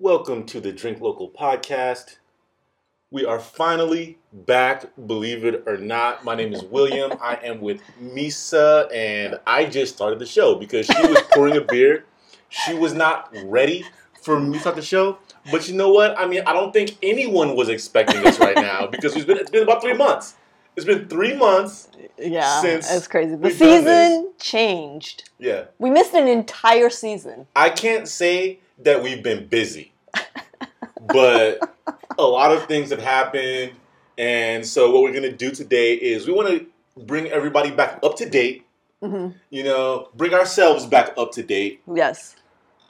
Welcome to the Drink Local podcast. We are finally back, believe it or not. My name is William. I am with Misa, and I just started the show because she was pouring a beer. She was not ready for me to start the show. But you know what? I mean, I don't think anyone was expecting this right now because it's been, it's been about three months. It's been three months. Yeah, Since it's crazy. The season changed. Yeah. We missed an entire season. I can't say that we've been busy, but a lot of things have happened. And so, what we're going to do today is we want to bring everybody back up to date, hmm you know, bring ourselves back up to date, Yes.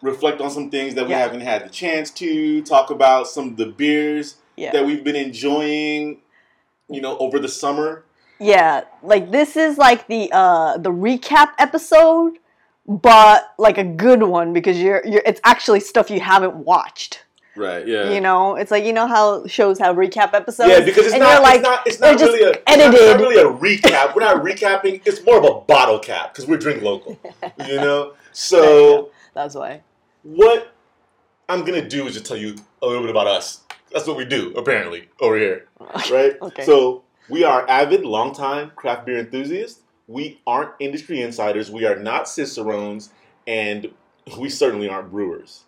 reflect on some things that we Yeah. haven't had the chance to, talk about some of the beers Yeah. that we've been enjoying, you know, over the summer. Yeah. Like this is like the uh the recap episode, but like a good one because you're you're it's actually stuff you haven't watched. Right, yeah. You know, it's like you know how shows have recap episodes. yeah, because it's and not, you're like, it's not, it's not really a, not- it's not really a recap. We're not recapping. It's more of a bottle cap because we're drink local, you know. So That's why. what I'm gonna do is just tell you a little bit about us. That's what we do apparently over here, right? Okay. So we are avid, longtime craft beer enthusiasts. We aren't industry insiders. We are not cicerones, and we certainly aren't brewers.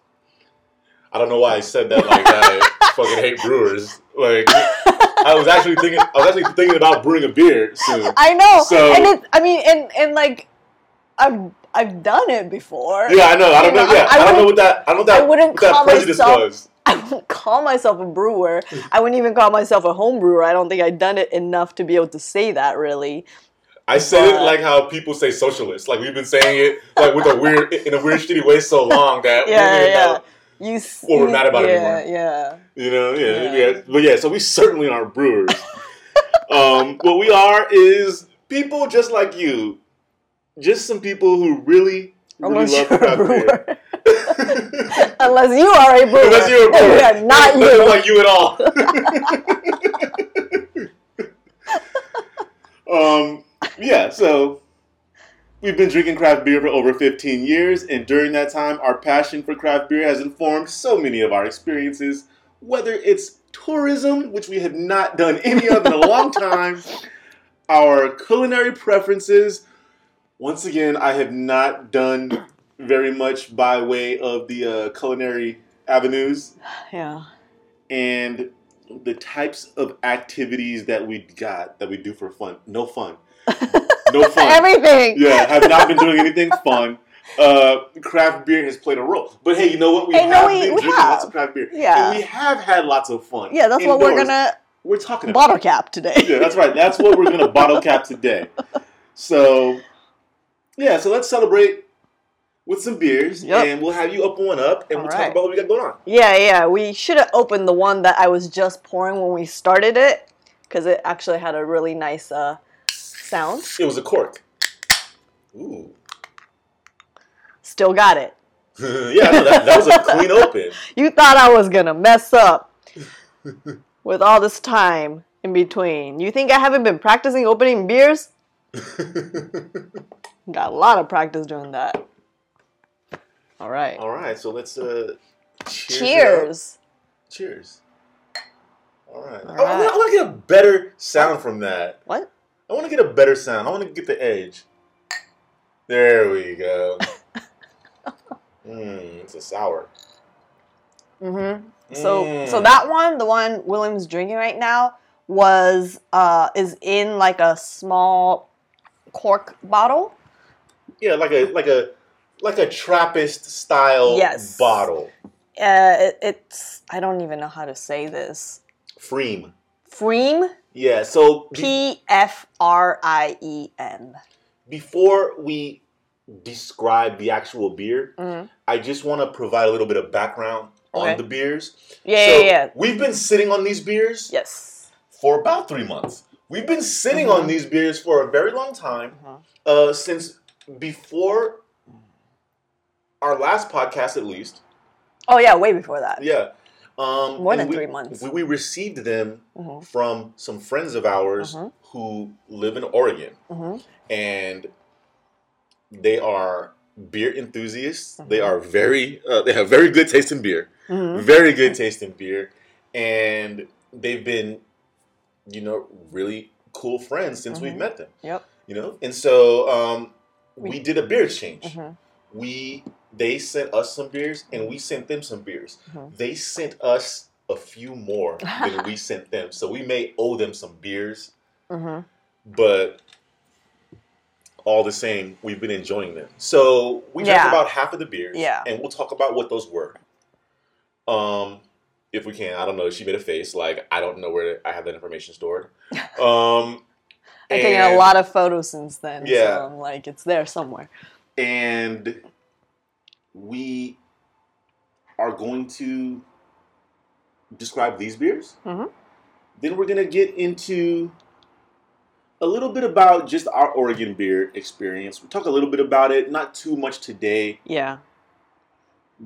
I don't know why I said that like I fucking hate brewers. Like I was actually thinking, I was actually thinking about brewing a beer soon. I know. So- and it I mean and and like I've I've done it before. Yeah, I know. I don't You know. know, Yeah, I I, don't know what that. I don't know I wouldn't what that call prejudice myself- was. I wouldn't call myself a brewer. I wouldn't even call myself a home brewer. I don't think I'd done it enough to be able to say that really. I said it like how people say socialist. Like we've been saying it like with a weird, in a weird, shitty way so long that Yeah, yeah. You s- Well, we're mad about it yeah, anymore. Yeah. You know, yeah, Yeah. yeah. But yeah, so we certainly aren't brewers. um, what we are is people just like you, just some people who really, really Unless love craft beer. Unless you are a brewer. Unless you're a brewer, we are not you. like you at all. um, yeah, so we've been drinking craft beer for over 15 years, and during that time, our passion for craft beer has informed so many of our experiences, whether it's tourism, which we have not done any of in a long time, our culinary preferences. Once again, I have not done very much by way of the uh, culinary avenues Yeah. and the types of activities that we got that we do for fun. No fun. No fun. Everything. yeah, have not been doing anything fun. Uh, craft beer has played a role, but hey, you know what? We Hey, no, have we- been we drinking lots of craft beer, Yeah. and we have had lots of fun. Yeah, that's what we're gonna We're talking about. bottle cap today. Yeah, that's right. That's what we're gonna bottle cap today. So, yeah, so let's celebrate with some beers, Yep. and we'll have you up one up, and we'll talk about what we got going on. Yeah, yeah. We should have opened the one that I was just pouring when we started it, because it actually had a really nice uh, sound. It was a cork. Ooh. Still got it. yeah, no, that, that was a clean open. You thought I was gonna mess up with all this time in between. You think I haven't been practicing opening beers? Got a lot of practice doing that. All right. All right, so let's uh, cheers. Cheers. Cheers. All right. All I, I, want to get a better sound from that. What? I want to get a better sound. I want to get the edge. There we go. Mmm, it's a sour. Mm-hmm. So, Mm. so that one, the one William's drinking right now, was uh is in like a small cork bottle. Yeah, like a like a like a Trappist style Yes. bottle. Uh, it, it's I don't even know how to say this. pFriem. pFriem. Yeah. So P F R I E M. before we describe the actual beer, Mhm. I just want to provide a little bit of background Okay. on the beers. Yeah, So, yeah, yeah. We've been sitting on these beers Yes. for about three months. We've been sitting Mhm. on these beers for a very long time, Uh-huh. uh, since before our last podcast, at least. Oh yeah, way before that. Yeah. Um, More than we- three months. We, we received them Mhm. from some friends of ours Mhm. who live in Oregon, Mhm. and they are beer enthusiasts. They Mhm. are very. Uh, they have very good taste in beer. Mhm. Very good tasting beer, and they've been, you know, really cool friends since we've Mhm. met them. Yep. You know, and so um, we, We- did a beer exchange. We they sent us some beers, and we sent them some beers. Mhm. They sent us a few more than we sent them, so we may owe them some beers, Mhm. but all the same, we've been enjoying them. So we drank Yeah. about half of the beers, Yeah. and we'll talk about what those were. Um, if we can, I don't know. She made a face like I don't know where I have that information stored. Um, I've taken a lot of photos since then. Yeah. So I'm like, it's there somewhere. and we are going to describe these beers. Mhm. Then we're gonna get into a little bit about just our Oregon beer experience. We'll talk a little bit about it, not too much today. Yeah.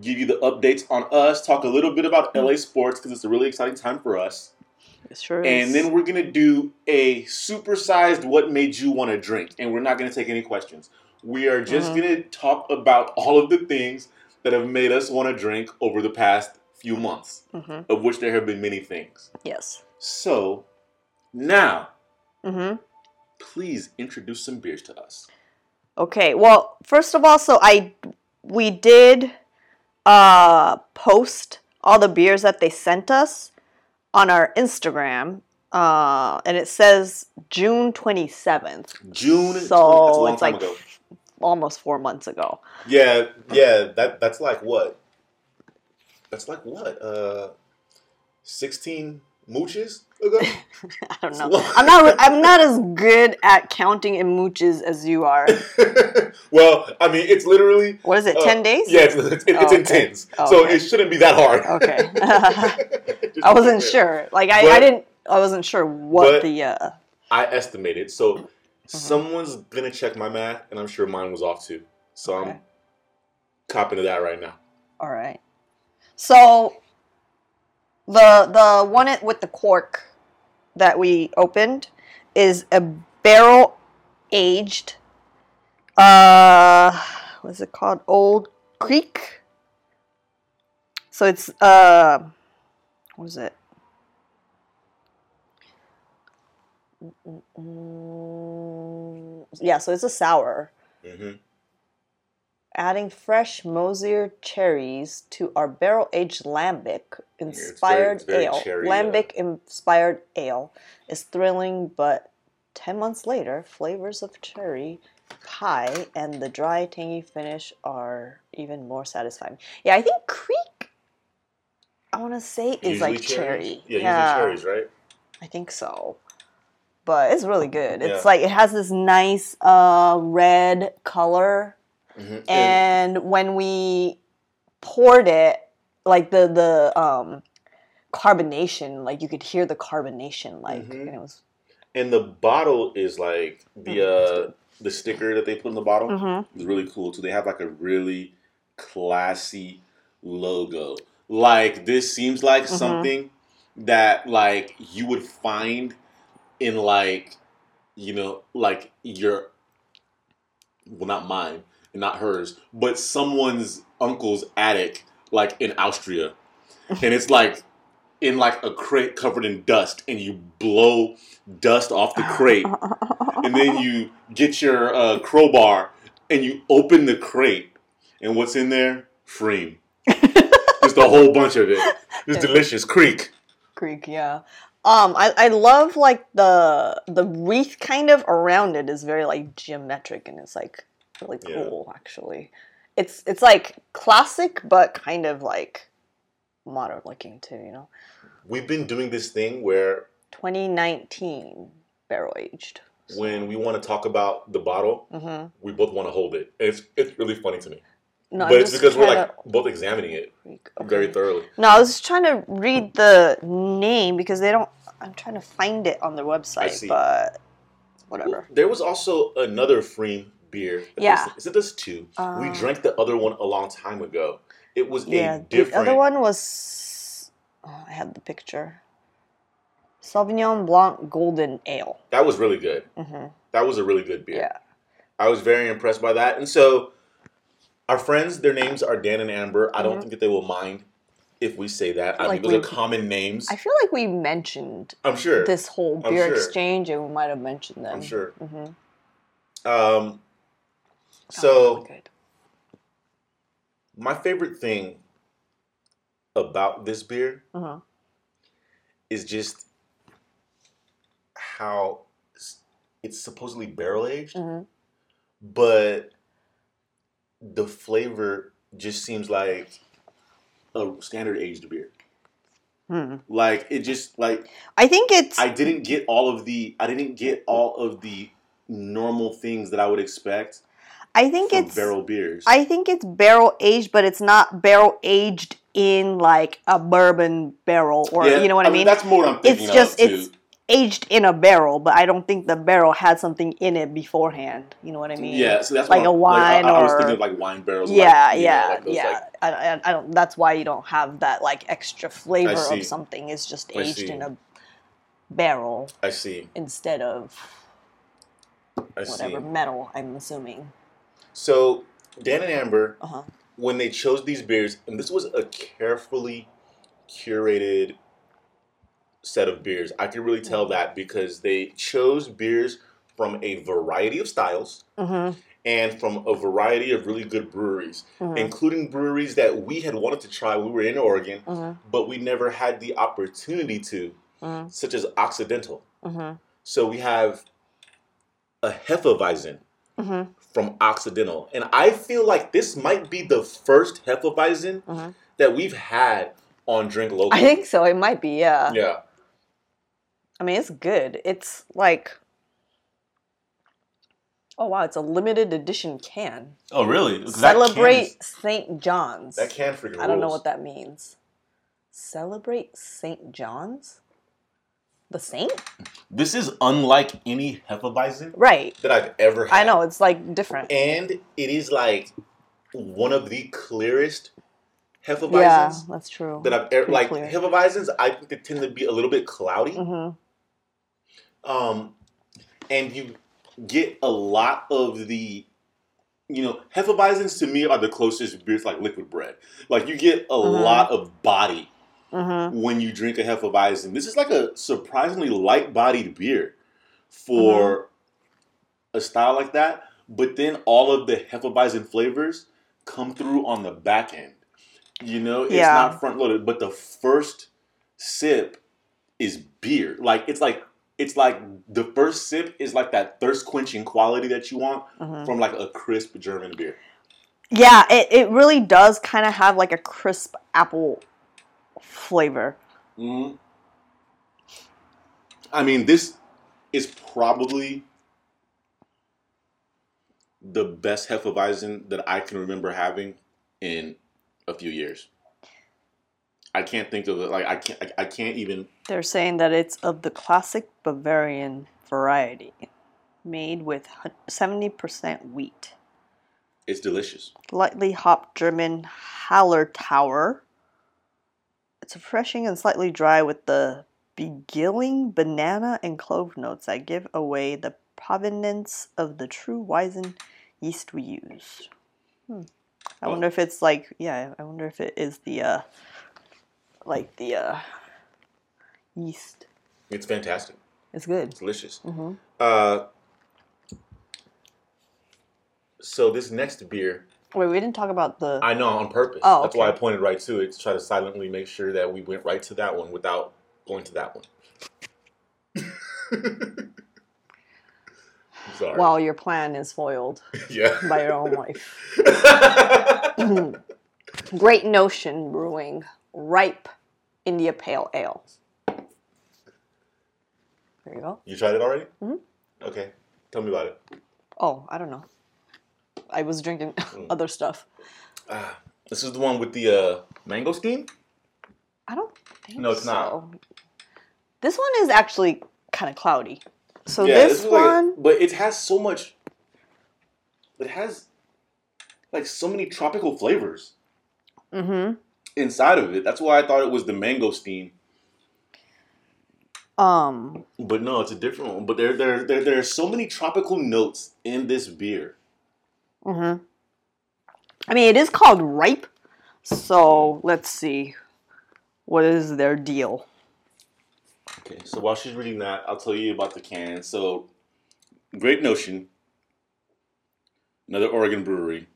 Give you the updates on us. Talk a little bit about Mm-hmm. LA sports because it's a really exciting time for us. It sure is. And then we're gonna do a supersized "What made you want to drink," and we're not gonna take any questions. We are just Mhm. gonna talk about all of the things that have made us want to drink over the past few months, hmm of which there have been many things. Yes. So now, hmm please introduce some beers to us. Okay. Well, first of all, so I we did uh post all the beers that they sent us on our Instagram. Uh, and it says June 27th. June. So it's time like ago. Almost four months ago. Yeah, yeah. That that's like what? That's like what? Uh, sixteen mooches ago. I don't know. I'm not. I'm not as good at counting in mooches as you are. well, I mean, it's literally What is it? uh, Ten days? Yeah, it's, it's, it's Oh, in okay. tens, so Okay. it shouldn't be that hard. Okay. I wasn't sure. Like I, I didn't. I wasn't sure what but- the. uh I estimated, so Mm-hmm. someone's gonna check my math, and I'm sure mine was off too. So Okay. I'm copping to that right now. All right. So the the one it- with the cork that we opened is a barrel aged. Uh, what's it called? Old Kriek. So it's uh, what is it? Mm, Yeah, so it's a sour hmm adding fresh Mosier cherries to our barrel aged lambic inspired it's very ale. cherry, uh, lambic inspired ale is thrilling, but 10 months later, flavors of cherry pie and the dry, tangy finish are even more satisfying. Yeah, I think Kriek, I want to say, is Usually like cherry. Yeah, usually cherries, right? I think so. But it's really good. It's Yeah. like it has this nice uh, red color hmm and when we poured it like the the um carbonation like you could hear the carbonation like Mhm. and it was and the bottle is like the Mm, it's uh the sticker that they put in the bottle Mhm. is really cool too. They have like a really classy logo. Like this seems like Mhm. something that like you would find in like you know like your well not mine and not hers but someone's uncle's attic like in Austria. And it's like in like a crate covered in dust and you blow dust off the crate. And then you get your uh, crowbar and you open the crate. And what's in there? pFriem just a whole bunch of it. It's delicious. Kriek. Kriek yeah um I, I love like the the wreath kind of around it is very like geometric and it's like really Yeah. cool actually. It's it's like classic but kind of like modern looking too you know? We've been doing this thing where 2019 barrel aged. When we want to talk about the bottle mm-hmm. we both want to hold it. It's it's really funny to me no, but it's because we're like both examining it to- very thoroughly No, I was just trying to read the name because they don't. I'm trying to find it on their website, but whatever. there was also another pFriem beer Yeah. is it this two we Uh, drank the other one a long time ago it was Yeah, a different. the other one was. Oh, I had the picture. Sauvignon Blanc Golden Ale. that was really good hmm that was a really good beer Yeah. I was very impressed by that. And so, our friends, their names are Dan and Amber. I don't Mhm. think that they will mind if we say that. I Like think those are common names. I feel like we mentioned I'm sure. this whole beer sure. exchange, and we might have mentioned them. I'm sure. Mm-hmm. Um, so my favorite thing about this beer Uh-huh. is just how it's supposedly barrel aged, hmm but the flavor just seems like a standard aged beer. Hmm. Like it just like I think it's. I didn't get all of the I didn't get all of the normal things that I would expect I think from it's. barrel beers. I think it's barrel aged, but it's not barrel aged in like a bourbon barrel, or Yeah, you know what I mean. That's more what I'm thinking It's just of too. Aged in a barrel, but I don't think the barrel had something in it beforehand. You know what I mean? Yeah, so that's like a I'm- like, I- wine I, was thinking of like wine barrels. Yeah, like, you know, yeah, like those, yeah. like- I, I, I don't. That's why you don't have that like extra flavor of something. It's just aged in a barrel I see. instead of I whatever see. metal. I'm assuming. So Dan and Amber, Uh huh. when they chose these beers, and this was a carefully curated set of beers. I can really tell that because they chose beers from a variety of styles Mm-hmm. and from a variety of really good breweries, Mhm. including breweries that we had wanted to try we were in Oregon, Mm-hmm. but we never had the opportunity to, Mhm. such as Occidental. Mm-hmm. So we have a Hefeweizen Mm-hmm. from Occidental, and I feel like this might be the first Hefeweizen that we've had on Drink Local. I think so. It might be. Yeah. yeah, I mean, it's good. It's like. Oh wow! It's a limited edition can. Oh, really? Celebrate St. John's. That can freaking I don't know what that means. Celebrate St. John's? The saint? This is unlike any Hefeweizen Right. that I've ever had. I know, it's like different. and it is like one of the clearest hefeweizens. Yeah, that's true. that I've ever Pretty like. clear. Hefeweizens, I think they tend to be a little bit cloudy. hmm um, and you get a lot of the, you know, Hefeweizens to me are the closest beers like liquid bread. Like you get a Mhm. lot of body hmm when you drink a Hefeweizen. This is like a surprisingly light-bodied beer for a style like that. But then all of the Hefeweizen flavors come through on the back end. You know, it's Yeah. not front loaded, but the first sip is beer. Like it's like it's like the first sip is like that thirst quenching quality that you want hmm from like a crisp German beer. Yeah, it, it really does kind of have like a crisp apple flavor. Mm. I mean, this is probably the best Hefeweizen that I can remember having in a few years. I can't think of it. Like I can't. I, I can't even. They're saying that it's of the classic Bavarian variety, made with 70% wheat. It's delicious. lightly hopped German Hallertauer. It's refreshing and slightly dry with the beguiling banana and clove notes that give away the provenance of the true Weizen yeast we use. Hmm. I Well- wonder if it's like, yeah, I wonder if it is the, uh, like the, uh, yeast. It's fantastic. It's good. It's delicious. hmm Uh, so this next beer, Wait, we didn't talk about the. I know on purpose. Oh, That's why I pointed right to it to try to silently make sure that we went right to that one without going to that one. Sorry. While your plan is foiled Yeah. by your own wife. Great Notion Brewing Ripe India Pale Ale. There you go. you tried it already? Mhm. Okay. Tell me about it. Oh, I don't know. I was drinking Mm. other stuff. Ah, this is the one with the uh, mangosteen? I don't think so. No, it's not. This one is actually kind of cloudy. So yeah, this is like a- one, but it has so much. It has like so many tropical flavors hmm inside of it. That's why I thought it was the mangosteen. um, But no, it's a different one. But there, there, there, there are so many tropical notes in this beer. hmm I mean, it is called ripe. So let's see. What is their deal? Okay, so while she's reading that, I'll tell you about the can. So, Great Notion, another Oregon brewery.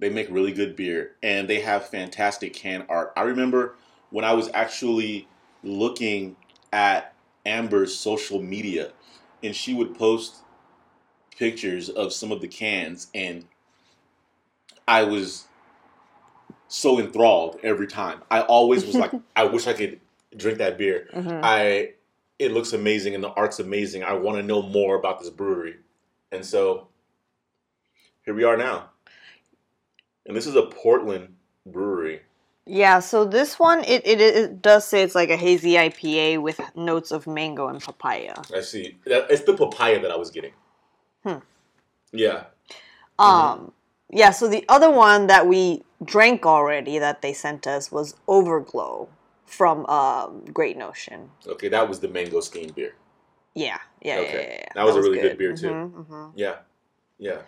They make really good beer and they have fantastic can art. I remember when I was actually looking at Amber's social media and she would post pictures of some of the cans and I was so enthralled every time. I always was like, I wish I could drink that beer. Mhm. I it looks amazing and the art's amazing. I want to know more about this brewery. And so here we are now. And this is a Portland brewery. Yeah, so this one it, it it does say it's like a hazy IPA with notes of mango and papaya. I see. That- It's the papaya that I was getting. Hmm. Yeah. Um yeah, so the other one that we drank already that they sent us was Overglow from um, Great Notion. Okay, that was the mangosteen beer. Yeah, yeah, Okay. yeah, yeah, yeah. That was a really good beer, too. Mhm, mhm. Yeah. Yeah.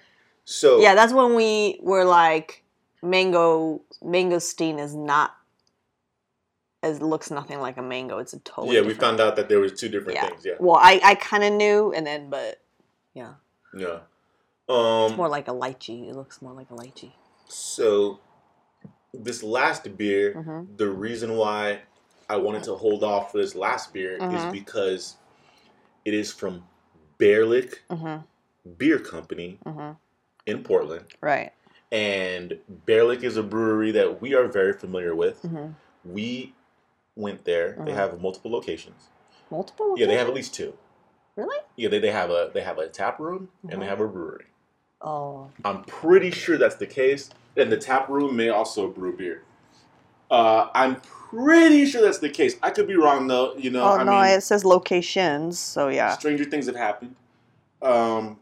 So Yeah, that's when we were like, mango mangosteen is not. It looks nothing like a mango. It's a totally. yeah, we found out that there was two different Yeah. things. Yeah. Well, I I kind of knew, and then but yeah, Yeah. it's Um more like a lychee. It looks more like a lychee. so this last beer Mhm. the reason why I wanted to hold off for this last beer is Mhm. because it is from Baerlic Mhm. Beer Company Mhm. In Portland. Right. And Baerlic is a brewery that we are very familiar with. Mhm. We went there. They Mhm. have multiple locations. Multiple. Yeah, they have at least two. Really? Yeah, they, they have a they have a tap room and they Mhm. have a brewery. Oh. I'm pretty sure that's the case. And the tap room may also brew beer. Uh, I'm pretty sure that's the case. I could be wrong though. You know, Oh I no, mean, it says locations. So yeah, stranger things have happened. Um.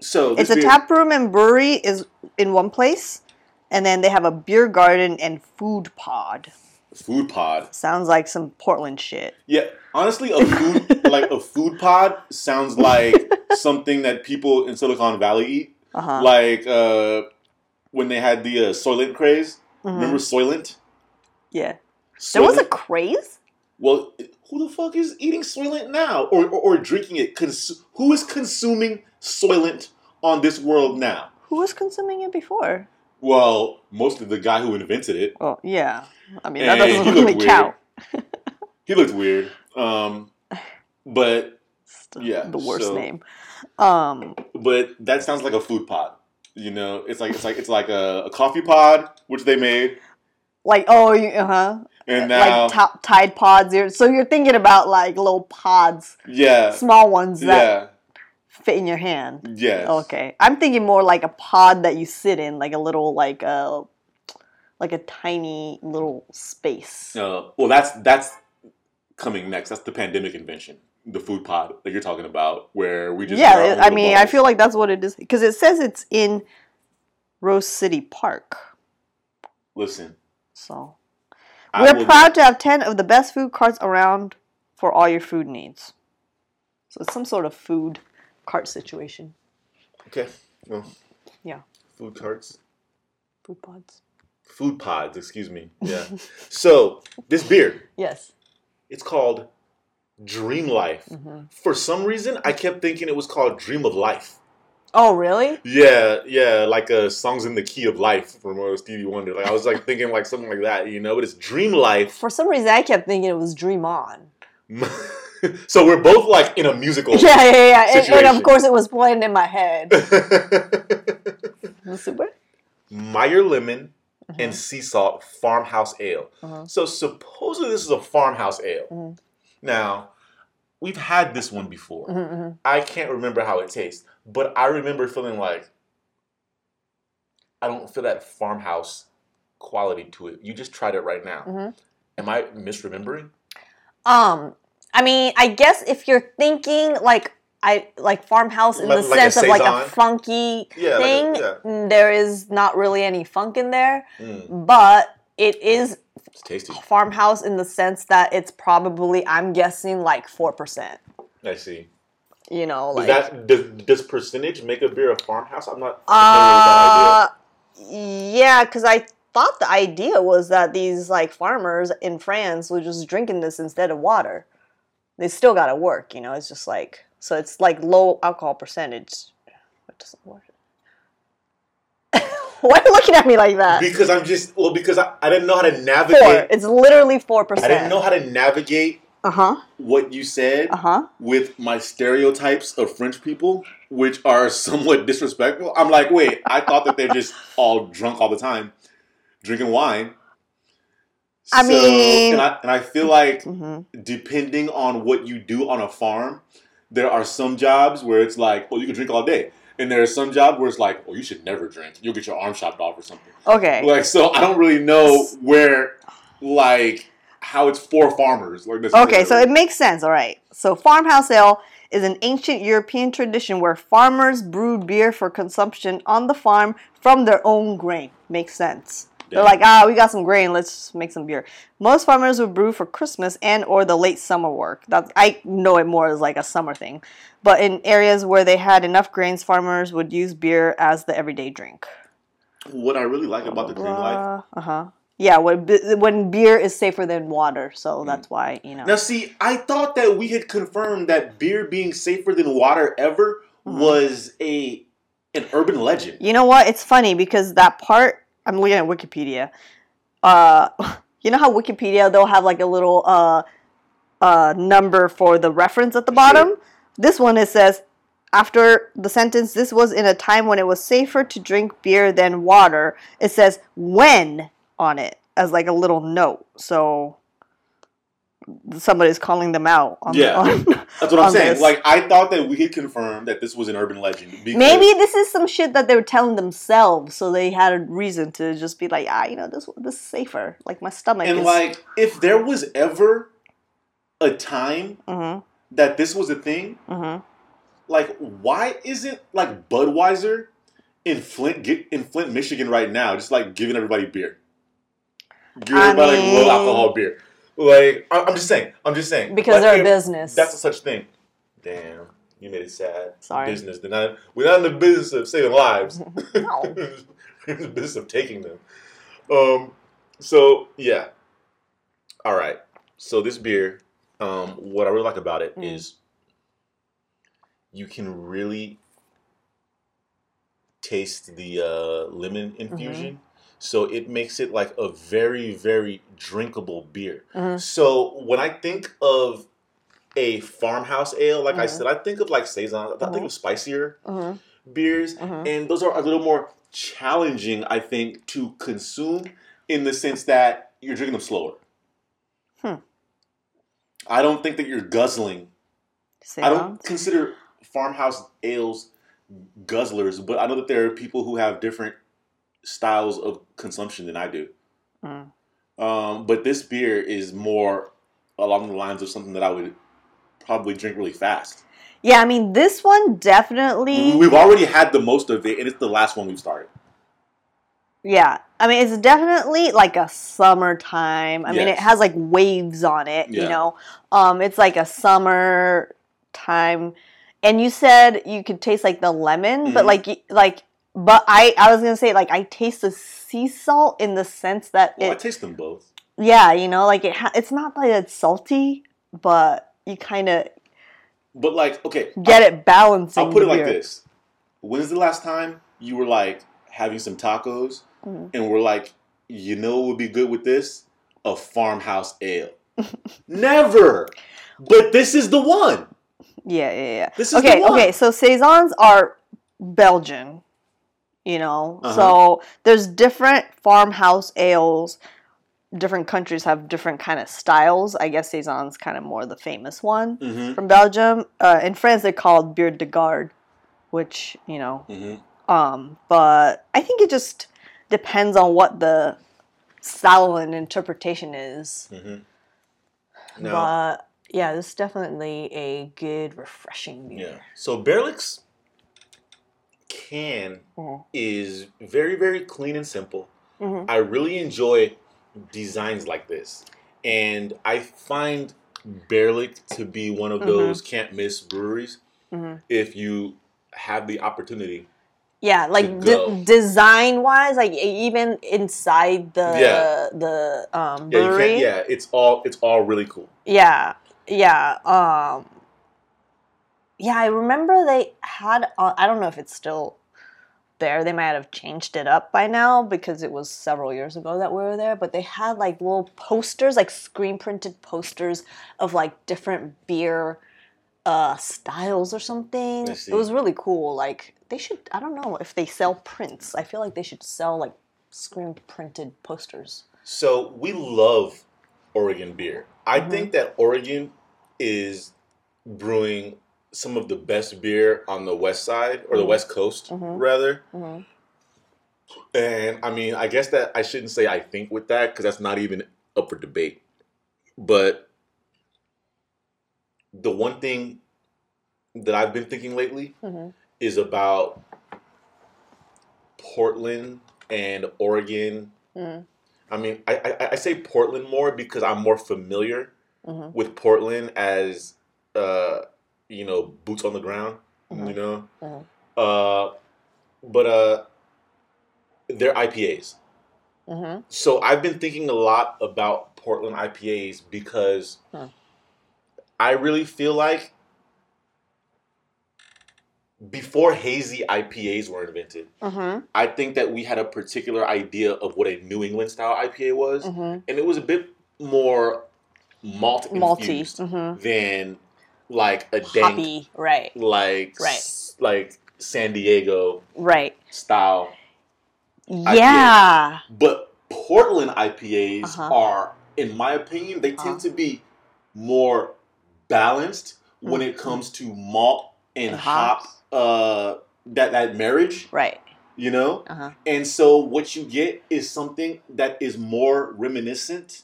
So it's this a tap room and brewery is in one place, and then they have a beer garden and food pod. food pod. Sounds like some Portland shit. Yeah, honestly, a food like a food pod sounds like something that people in Silicon Valley eat. Uh huh. Like uh, when they had the uh, Soylent craze. Remember Soylent? Yeah. Mm-hmm. There was a craze. Well, who the fuck is eating Soylent now, or or, or drinking it? Cons- who is consuming Soylent on this world now? Who was consuming it before? Well, mostly the guy who invented it. Oh yeah. I mean that doesn't really looked count. He looked weird. Um, but Still Yeah, The worst so- name. Um. but that sounds like a food pod. You know, it's like it's like it's like a, a coffee pod, which they made, Like oh, uh huh. And now Like to- Tide Pods. You're, so you're thinking about like little pods, yeah, small ones that yeah, fit in your hand. yes, Okay, I'm thinking more like a pod that you sit in, like a little like a like a tiny little space. Uh, well, that's that's coming next. That's the pandemic invention, the food pod that you're talking about, where we just yeah, it- I mean, I feel like that's what it is because it says it's in Rose City Park. Listen, So we're proud to have ten of the best food carts around for all your food needs. So it's some sort of food cart situation. Okay, well, Yeah. food carts, Food pods. food pods. Excuse me. Yeah. so this beer, Yes. it's called Dream Life. hmm For some reason, I kept thinking it was called Dream of Life. Oh, really? Yeah, yeah, like uh, songs in the key of life from uh, Stevie Wonder. Like I was like thinking like something like that, you know. But it's Dream Life. For some reason, I kept thinking it was Dream On. so we're both like in a musical. Yeah, yeah, yeah. And, and of course, it was playing in my head. What? Meyer lemon Mm-hmm. and sea salt farmhouse ale. Mhm. So supposedly this is a farmhouse ale. Mhm. Now, we've had this one before. Mhm, mhm. I can't remember how it tastes, but I remember feeling like I don't feel that farmhouse quality to it. You just tried it right now. Mhm. Am I misremembering? Um, I mean, I guess if you're thinking like I like farmhouse in Like- the like sense of like a funky Yeah, like a- thing, yeah. there is not really any funk in there, Mm, but it is it's tasty. farmhouse in the sense that it's probably I'm guessing like four percent. I see. You know, Does like that does, does percentage make a beer a farmhouse? I'm not familiar with that idea. uh, yeah, because I thought the idea was that these like farmers in France were just drinking this instead of water. They still got to work, you know. It's just like so. It's like low alcohol percentage. What doesn't work? Why are you looking at me like that? Because I'm just well, because I, I didn't know how to navigate. Four. It's literally four percent. I didn't know how to navigate Uh huh. what you said Uh huh. with my stereotypes of French people, which are somewhat disrespectful. I'm like, wait, I thought that they're just all drunk all the time, drinking wine. I mean- and I, and I feel like hmm depending on what you do on a farm, there are some jobs where it's like, oh, you can drink all day. And there are some jobs where it's like, well, you should never drink. You'll get your arm chopped off or something. Okay. Like, so I don't really know where, like, how it's for farmers. Like, this Okay, so it makes sense. All right. So farmhouse ale is an ancient European tradition where farmers brewed beer for consumption on the farm from their own grain. Makes sense. They're like, ah, we got some grain. Let's make some beer. Most farmers would brew for Christmas and or the late summer work. That I know it more as like a summer thing. But in areas where they had enough grains, farmers would use beer as the everyday drink. what I really like about the drink life. Uh huh. Yeah, when when beer is safer than water, so that's why you know. Now, see, I thought that we had confirmed that beer being safer than water ever Mhm. was a an urban legend. You know what? It's funny because that part I'm looking at Wikipedia. Uh, you know how Wikipedia they'll have like a little uh, uh, number for the reference at the bottom. This one it says after the sentence this was in a time when it was safer to drink beer than water. It says when on it as like a little note. So somebody's calling them out. On, Yeah. on- That's what I'm saying. this. Like, I thought that we had confirmed that this was an urban legend. Maybe this is some shit that they were telling themselves, so they had a reason to just be like, ah, you know, this this is safer. Like my stomach and is. like, if there was ever a time mm-hmm, that this was a thing, mm-hmm. like, why isn't like Budweiser in Flint, get in Flint, Michigan right now, just like giving everybody beer, giving I everybody mean- low alcohol beer? Like, I- I'm just saying, I'm just saying, Because Like, they're a business. That's a such thing. Damn, you made it sad. Sorry. Business. They're not, we're not in the business of saving lives. No. we're in the business of taking them. Um. So yeah. All right. So this beer, um, what I really like about it is Mm. you can really taste the uh, lemon Mm-hmm. So it makes it like a very, very drinkable beer. Mhm. So when I think of a farmhouse ale, like I Mhm. said, I think of like saison. I think of spicier Mm-hmm. beers, Mhm. and those are a little more challenging, I think, to consume in the sense that you're drinking them slower. Hmm. I don't think that you're guzzling. Say I don't consider farmhouse ales guzzlers, but I know that there are people who have different styles of consumption than I do. Mm. Um, but this beer is more along the lines of something that I would probably drink really fast. Yeah, I mean, this one definitely. We've already had the most of it, and it's the last one we've started. Yeah, I mean, it's definitely like a summertime. I mean, it has like waves on it. You know, um, it's like a summer time. And you said you could taste like the lemon, but Mhm. like, like, but I, I was gonna say like I taste the sea salt in the sense that Well, I taste them both. yeah, you know, like it, ha- it's not like it's salty, but you kind of But like, okay, get it balancing. I'll put it like this: When's the last time you were like having some tacos Mhm. and we're like, you know, what would be good with this? A farmhouse ale. Never. But this is the one. Yeah, yeah, yeah. This is okay, the one. okay. So saisons are Belgian, you know. Uh-huh. So there's different farmhouse ales. Different countries have different kind of styles. I guess saison's kind of more the famous one Mm-hmm. from Belgium. Uh, in France, they're called Bière de Garde, which you know. Mm-hmm. Um, but I think it just depends on what the style and interpretation is. Mm-hmm. Now, But yeah, this is definitely a good, refreshing beer. yeah. So Baerlic's can Mhm. is very, very clean and simple. Mhm. I really enjoy designs like this, and I find Baerlic to be one of Mhm. those can't miss breweries Mhm. if you have the opportunity Yeah, like de- design wise, like even inside the Yeah. the um, Yeah, you brewery. can't, yeah, it's all it's all really cool. Yeah, yeah. Um, yeah, I remember they had. Uh, I don't know if it's still there. They might have changed it up by now because it was several years ago that we were there. But they had like little posters, like screen printed posters of like different beer uh, styles or something. It was really cool. Like they should. I don't know if they sell prints. I feel like they should sell like screen printed posters. So we love Oregon beer. I Mhm. think that Oregon is brewing some of the best beer on the west side or the Mhm. west coast Mhm. rather. hmm And I mean, I guess that I shouldn't say I think with that because that's not even up for debate. But the one thing that I've been thinking lately hmm is about Portland and Oregon. mm I mean, I, I, I say Portland more because I'm more familiar hmm with Portland as, uh, you know, boots on the ground, Mhm. you know. Mhm. Uh, but uh, they're IPAs. Mm-hmm. So I've been thinking a lot about Portland IPAs because. I really feel like before hazy IPAs were invented, hmm I think that we had a particular idea of what a New England style IPA was, hmm and it was a bit more malt infused hmm than like a dank, hoppy, right, like Right. s- like San Diego right, style. yeah, But Portland IPAs Uh-huh. are, in my opinion, they tend Uh-huh. to be more balanced when it comes to malt and, And hop. hops. Uh, that that marriage, right, you know. uh huh, And so what you get is something that is more reminiscent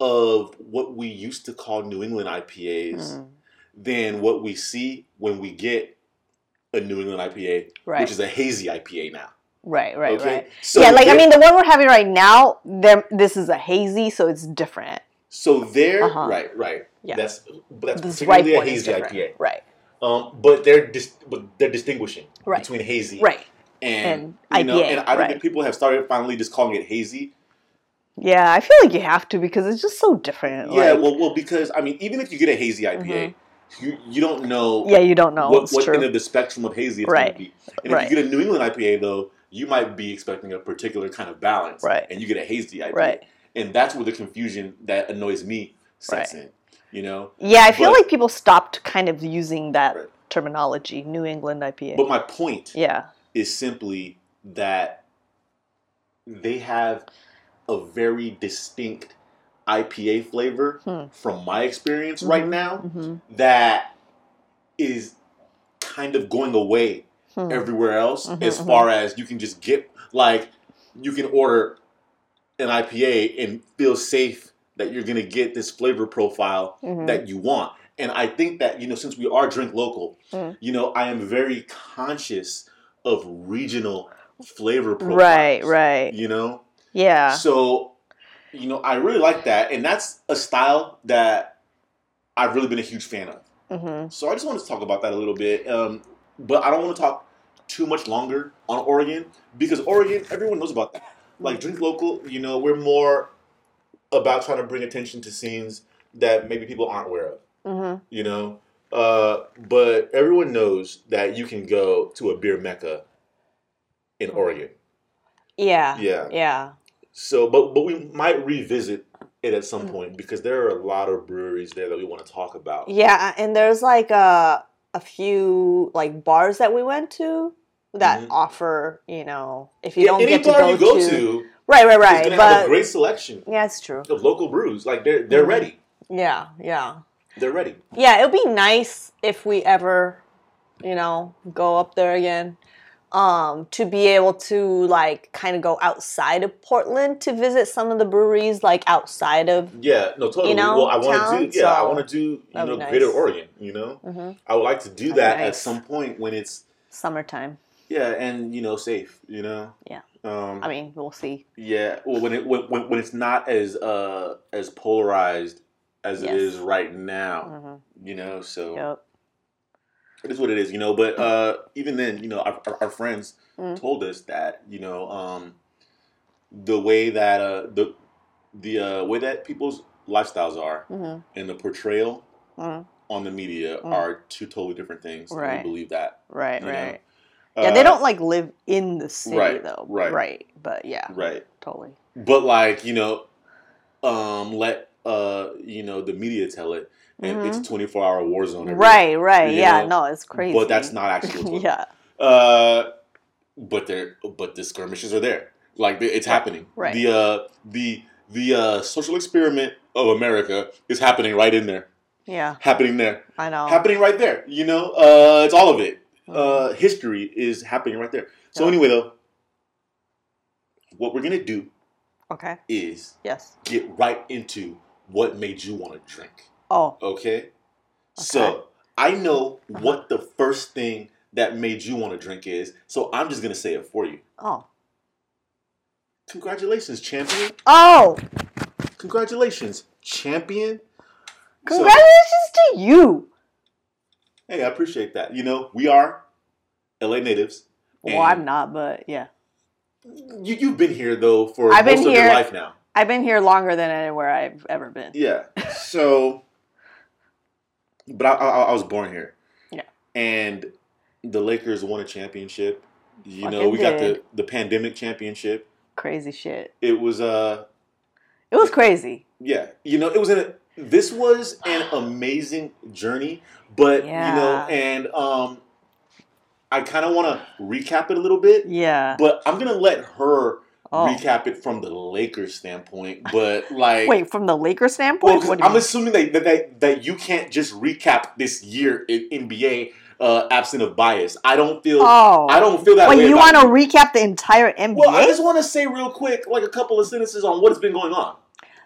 of what we used to call New England IPAs Mm. Than what we see when we get a New England IPA, right, which is a hazy IPA now. right, right, okay? right. So yeah, like I mean, the one we're having right now, there, this is a hazy, so it's different. so there, Uh-huh. right, right. Yeah. That's but that's This particularly a hazy. IPA. Right, Um, but they're dis- but they're distinguishing Right. between hazy right. and, And you know, IPA, and I right. think people have started finally just calling it hazy. Yeah, I feel like you have to because it's just so different. Yeah, like- well, well, because I mean, even if you get a hazy IPA, you you don't know yeah, you don't know. what, what end of the spectrum of hazy it's Right. going to be. And Right. if you get a New England IPA, though, you might be expecting a particular kind of balance, Right. And you get a hazy IPA, Right. And that's where the confusion that annoys me sets in. You know, Yeah, I feel But- like people stopped kind of using that Right. terminology, New England IPA. but my point yeah. is simply that they have a very distinct IPA flavor Hmm. from my experience right Mhm. now hmm that is kind of going away Hmm. everywhere else Mhm, as mhm. far as you can just get like you can order an IPA and feel safe that you're gonna get this flavor profile Mhm. that you want. And I think that, you know, since we are drink local, Mm. you know, I am very conscious of regional flavor profiles. Right, right. You know? Yeah. So, you know, I really like that. And that's a style that I've really been a huge fan of. hmm So I just wanted to talk about that a little bit. Um, but I don't want to talk too much longer on Oregon because Oregon, everyone knows about that. Like drink local, you know, we're more about trying to bring attention to scenes that maybe people aren't aware of. hmm You know, uh, but everyone knows that you can go to a beer mecca in Oregon. Yeah. Yeah. Yeah. So, but but we might revisit it at some Mm. point because there are a lot of breweries there that we want to talk about. Yeah, and there's like a a few like bars that we went to that Mhm. offer, you know, if you Yeah, don't any get to go, you go to, to right, right, right, gonna have a but great selection yeah, it's true. of local brews. Like they're they're Mhm. ready. Yeah, yeah, They're ready. yeah. It would be nice if we ever, you know, go up there again, um, to be able to like kind of go outside of Portland to visit some of the breweries like outside of. Yeah, no, totally. You know, well, I want to do. Yeah, I want to do. You know, nice. Greater Oregon. You know, hmm I would like to do That'd that at some point when it's Summertime. yeah, and you know, safe. You know. Yeah. Um, I mean, we'll see. yeah. Well, when it when, when when it's not as uh as polarized as it Yes. is right now. hmm You know, so Yep. It is what it is, you know. But uh, even then, you know, our, our, friends Mm. told us that you know um, the way that uh, the the uh, way that people's lifestyles are hmm and the portrayal Mm. on the media Mm. are two totally different things. Right. we believe that. Right, You know? right. yeah, they Uh, don't like live in the city right, though. right. Right. But yeah, right. totally. But like you know, um, let uh, you know the media tell it, and it's a twenty four hour war zone. day. Right, right. yeah, know, no, it's crazy. But that's not actually yeah. Uh, but there, but the skirmishes are there. Like it's happening. Right. The uh, the the uh, social experiment of America is happening right in there. Yeah, Happening there. I know. Happening right there. You know, uh, it's all of it. Mhm. Uh, history is happening right there. So Yeah. anyway, though, what we're gonna do okay. is Yes. get right into what made you want to drink. Oh, Okay. So I know what the first thing that made you want to drink is. So I'm just gonna say it for you. oh, Congratulations, champion. oh! Congratulations, champion. So- Congratulations to you. hey, I appreciate that. You know, we are LA natives. Well, I'm not, but yeah, You, you've been here though for I've been most of here- your life now. I've been here longer than anywhere I've ever been. Yeah. So, but I, I, I was born here. Yeah. And the Lakers won a championship. You know, Fucking we got did. the the pandemic championship. Crazy shit. It was uh It was crazy. yeah, you know, it was an this was an amazing journey, but you know, and um I kind of want to recap it a little bit, Yeah. but I'm going to let her Oh. recap it from the Lakers standpoint, but like Wait, from the Lakers standpoint, Well, standpoint, 'cause what do you I'm mean? assuming that, that that that you can't just recap this year in NBA uh, absent of bias. I don't feel oh, I don't feel that Wait, way. you want to recap the entire NBA? Well, I just want to say real quick, like a couple of sentences on what has been going on.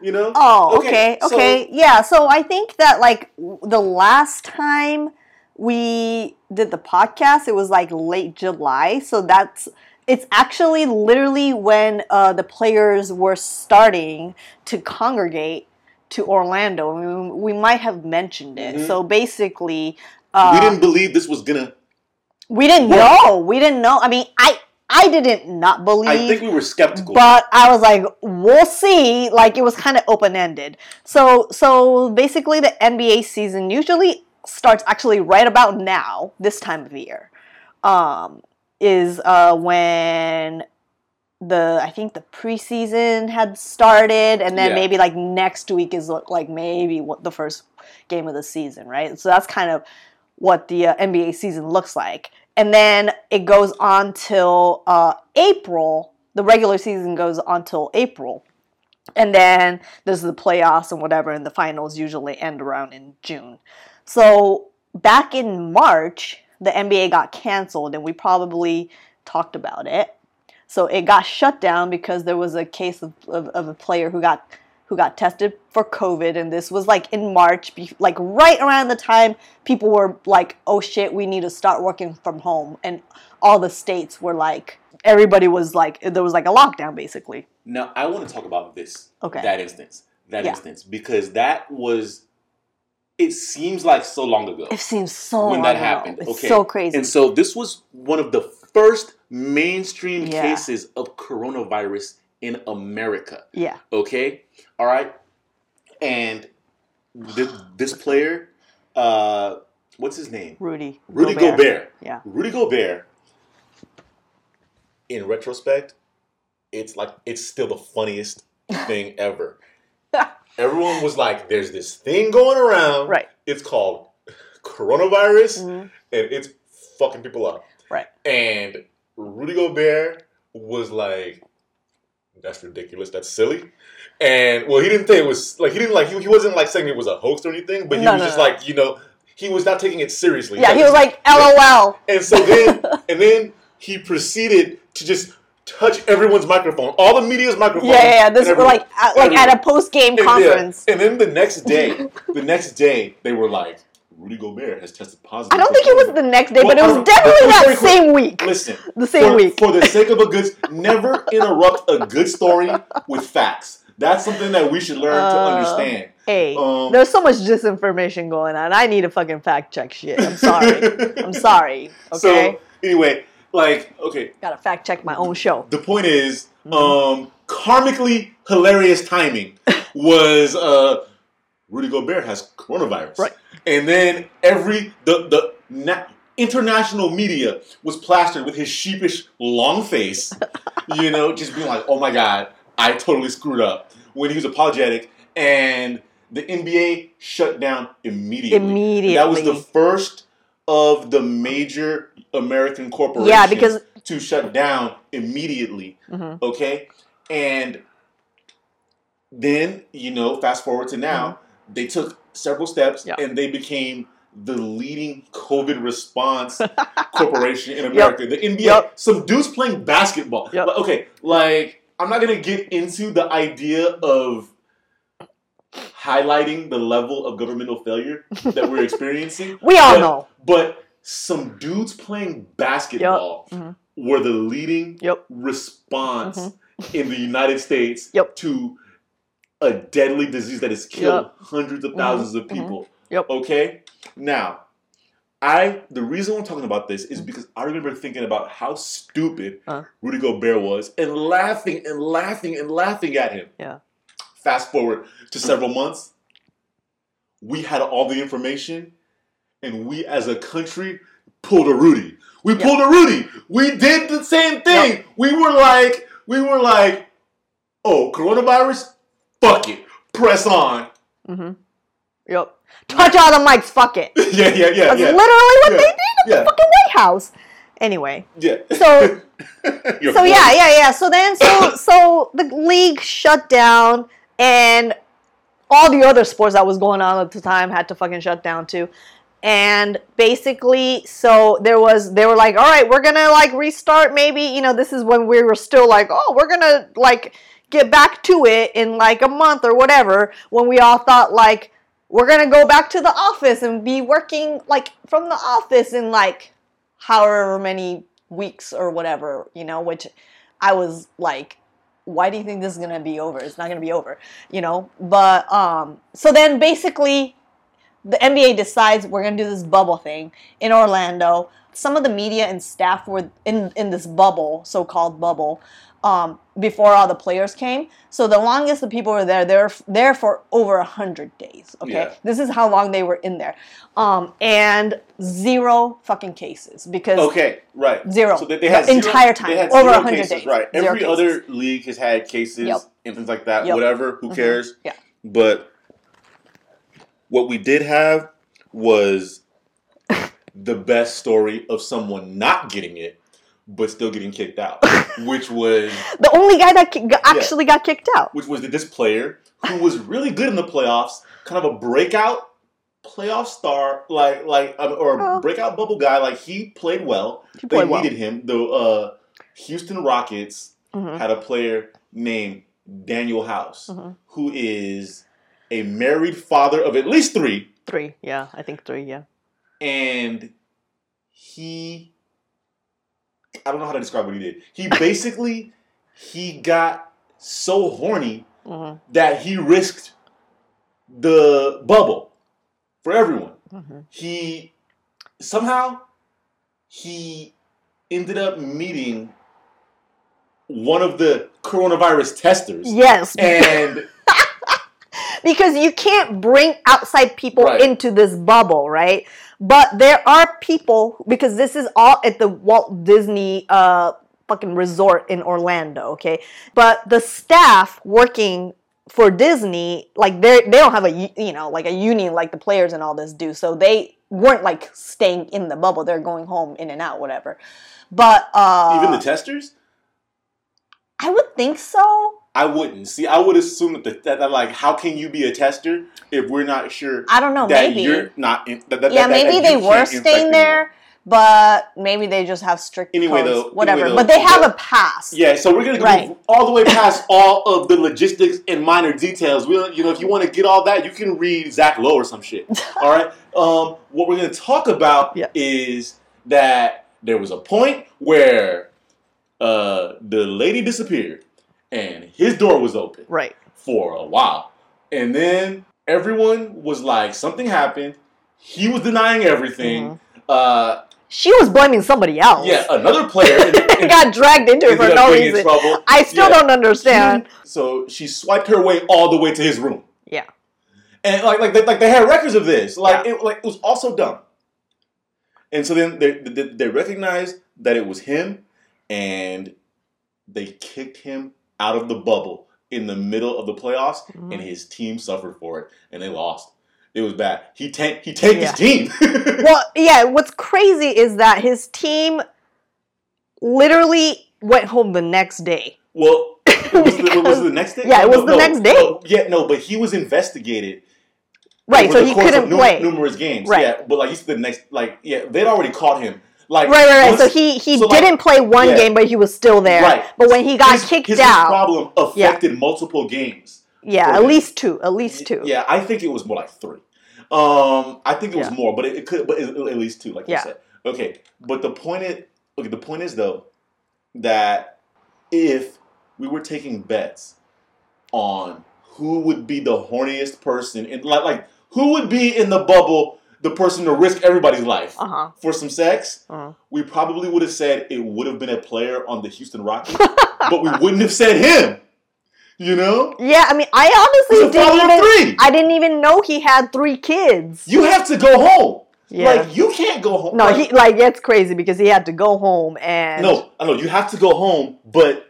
You know? Oh, Okay, okay, so- okay, yeah. So I think that like the last time we did the podcast, it was like late July. So that's it's actually literally when uh, the players were starting to congregate to Orlando. I mean, we might have mentioned it. Mhm. So basically, uh, we didn't believe this was gonna. we didn't Well- know. We didn't know. I mean, I I didn't not believe. I think we were skeptical. But I was like, we'll see. Like it was kind of open ended. So so basically, the NBA season usually starts actually right about now, this time of year. Um, is uh, when the I think the preseason had started, and then Yeah. maybe like next week is like maybe what the first game of the season, right? So that's kind of what the uh, NBA season looks like. And then it goes on till uh, April. The regular season goes on till April. And then there's the playoffs and whatever, and the finals usually end around in June. So back in March, the NBA got canceled, and we probably talked about it. So it got shut down because there was a case of, of, of a player who got who got tested for COVID, and this was like in March, like right around the time people were like, "Oh shit, we need to start working from home," and all the states were like, everybody was like, there was like a lockdown basically. now I want to talk about this. Okay. That instance. That Yeah. instance because that was. It seems like so long ago. It seems so long ago. When that ago. happened, It's okay. so crazy. And so this was one of the first mainstream Yeah. cases of coronavirus in America. yeah, Okay, all right, and th- this player, uh, what's his name? Rudy. Rudy Gobert. Yeah. Rudy Gobert. In retrospect, it's like it's still the funniest thing ever. Everyone was like, "There's this thing going around. Right. It's called coronavirus, Mhm. and it's fucking people up." Right. And Rudy Gobert was like, "That's ridiculous. That's silly." And well, he didn't say it was like he didn't like he, he wasn't like saying it was a hoax or anything, but he No, was no, just no. like you know he was not taking it seriously. Yeah, he was like, LOL. and so then and then he proceeded to just touch everyone's microphone, all the media's microphone. Yeah, yeah, yeah. This was like at, like everyone. at a post game And, yeah, conference. and then the next day, the next day they were like, Rudy Gobert has tested positive. I don't think it was the next day, Well, but it was definitely that same week. Listen, The same for, week. for the sake of a good, never interrupt a good story with facts. That's something that we should learn to Uh, understand. Hey, Um, there's so much disinformation going on. I need a fucking fact check shit. I'm sorry. I'm sorry. Okay, So anyway, like okay, gotta fact check my own show. the point is, Mm-hmm. um, karmically hilarious timing was uh, Rudy Gobert has coronavirus, Right. And then every the the na- international media was plastered with his sheepish long face, you know, just being like, "Oh my god, I totally screwed up." When he was apologetic, and the NBA shut down immediately. Immediately. That was the first of the major American corporations Yeah, because- to shut down immediately. Mhm. Okay, and then you know, fast forward to now, they took several steps Mm-hmm. Yeah. and they became the leading COVID response corporation in America. The NBA, Yep. some dudes playing basketball. Yep. But, okay, like I'm not gonna get into the idea of highlighting the level of governmental failure that we're experiencing. We all but, know. But some dudes playing basketball Mhm. were the leading Yep. response in the United States Yep. to a deadly disease that has killed Yep. hundreds of Mhm. 1000s of Mhm. people. Yep. Okay? Now, I the reason I'm talking about this is because I remember thinking about how stupid Uh. Rudy Gobert was and laughing and laughing and laughing at him. Yeah. Fast forward to several months, we had all the information, and we as a country pulled a Rudy. We Yep. pulled a Rudy. We did the same thing. We were like, we were like, oh, coronavirus, fuck it, press on. Mm-hmm. Yep. Touch all the mics. Fuck it. yeah, yeah, yeah, That's yeah, literally what Yeah. they did at Yeah. the fucking White House. Anyway, yeah. so so yeah, yeah, yeah. So then, so so the league shut down, and all the other sports that was going on at the time had to fucking shut down too. And basically, so there was they were like, all right, we're gonna like restart. Maybe you know this is when we were still like, oh, we're gonna like get back to it in like a month or whatever. When we all thought like we're gonna go back to the office and be working like from the office in like however many weeks or whatever, you know, which I was like, why do you think this is gonna be over? It's not gonna be over, you know. But um, so then basically, the NBA decides we're gonna do this bubble thing in Orlando. Some of the media and staff were in in this bubble, so-called bubble, um, before all the players came. So the longest the people were there, they were f- there for over a hundred days. Okay, Yeah. this is how long they were in there, um, and zero fucking cases because Okay, right. Zero. So they, they The had zero, entire time. They had Over zero 100 cases, days. Right. Zero Every cases. other league has had cases Yep. and things like that. Yep. Whatever. Who Mhm. cares? Yeah. But what we did have was the best story of someone not getting it, but still getting kicked out, which was the only guy that ki- actually got kicked out. which was this player who was really good in the playoffs, kind of a breakout playoff star, like like um, or a Oh. breakout bubble guy. Like he played well. He They played well. needed him. The uh, Houston Rockets Mhm. had a player named Danuel House, Mhm. who is a married father of at least three, Three, yeah, I think three, yeah. and he I don't know how to describe what he did. He basically he got so horny hmm that he risked the bubble for everyone. hmm He somehow he ended up meeting one of the coronavirus testers. Yes, And because you can't bring outside people Right. into this bubble, right? But there are people because this is all at the Walt Disney uh fucking resort in Orlando, okay? But the staff working for Disney, like they they don't have a you know like a union like the players and all this do, so they weren't like staying in the bubble. They're going home in and out, whatever. But uh, even the testers, I would think so. I wouldn't. See, I would assume that, the, that, that like how can you be a tester if we're not sure I don't know. that maybe you're not in, that, that, yeah, maybe they were staying there, but maybe they just have strict Anyway, codes, though- whatever. anyway, but they have a pass. Yeah, so we're gonna go Right. all the way past all of the logistics and minor details. We, you know, if you want to get all that, you can read Zach Lowe or some shit. all right. Um, what we're gonna talk about Yeah. is that there was a point where uh, the lady disappeared and his door was open Right. for a while, and then everyone was like something happened. He was denying everything. Mm-hmm. Uh, She was blaming somebody else. yeah, another player got dragged into it for no reason. I still Yeah. don't understand. So she swiped her way all the way to his room. Yeah. and like like they, like they had records of this. Like Yeah. it like it was also dumb. And so then they, they they recognized that it was him, and they kicked him out of the bubble in the middle of the playoffs, Mhm. and his team suffered for it, and they lost. It was bad. He tanked. He tanked Yeah. his team. Well, yeah, what's crazy is that his team literally went home the next day. well, was, the, was it the next day? Yeah, it No, was the no, next day. no, yeah, no, but he was investigated Right, over so the he couldn't nu- play. numerous games. Right. Yeah, but like the next, like yeah, they'd already caught him. Like Right, right, right. So he he so, didn't play one yeah. game, but he was still there. Right. But when he got his, kicked his, out, His problem affected multiple games. yeah, at him. least two, at least two. Yeah, I think it was more like three. Um, I think it was Yeah. more, but it, it could, but it, at least two, like Yeah. you said. Okay, but the point is, okay, the point is though that if we were taking bets on who would be the horniest person in like like who would be in the bubble the person to risk everybody's life Uh huh. for some sex Uh-huh. we probably would have said it would have been a player on the Houston Rockets, but we wouldn't have said him. You know? Yeah, I mean, I honestly didn't even. I didn't even know he had three kids. You have to go home. Yeah. Like you can't go home. no, like, he like it's crazy because he had to go home and No, I know you have to go home, but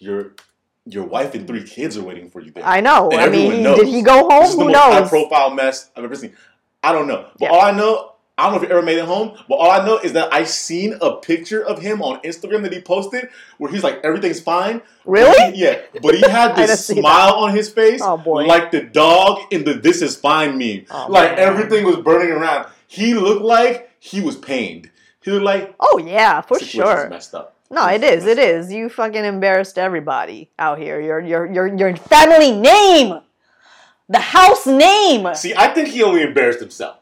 your your wife and three kids are waiting for you there. I know. And I mean, knows. did he go home? This is the Who most high profile mess I've ever seen. I don't know. But Yeah. all I know, I don't know if you ever made it home, but all I know is that I seen a picture of him on Instagram that he posted where he's like, everything's fine. Really? Yeah. But he had this smile on his face. Oh, boy. Like the dog in the This Is Fine meme. Oh, like man. everything was burning around. He looked like he was pained. He looked like Oh yeah, for sure. messed up. No, it is. It is. You fucking embarrassed everybody out here. Your your your your family name, the house name. See, I think he only embarrassed himself.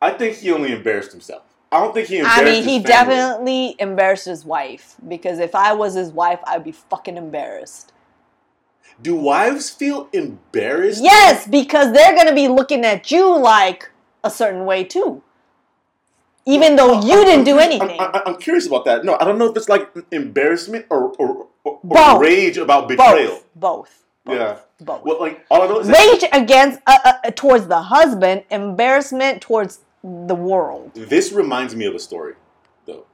I think he only embarrassed himself. I don't think he embarrassed I mean, he definitely embarrassed his wife because if I was his wife, I'd be fucking embarrassed. Do wives feel embarrassed? Yes, because they're gonna be looking at you like a certain way too, even though you I'm- didn't I'm do anything. I'm, I'm, I'm curious about that. No, I don't know if it's like embarrassment or or, or, or rage about betrayal. both, both, both, Yeah. Both. Well, like all I know is that Rage against uh, uh, towards the husband, embarrassment towards the world. this reminds me of a story, though.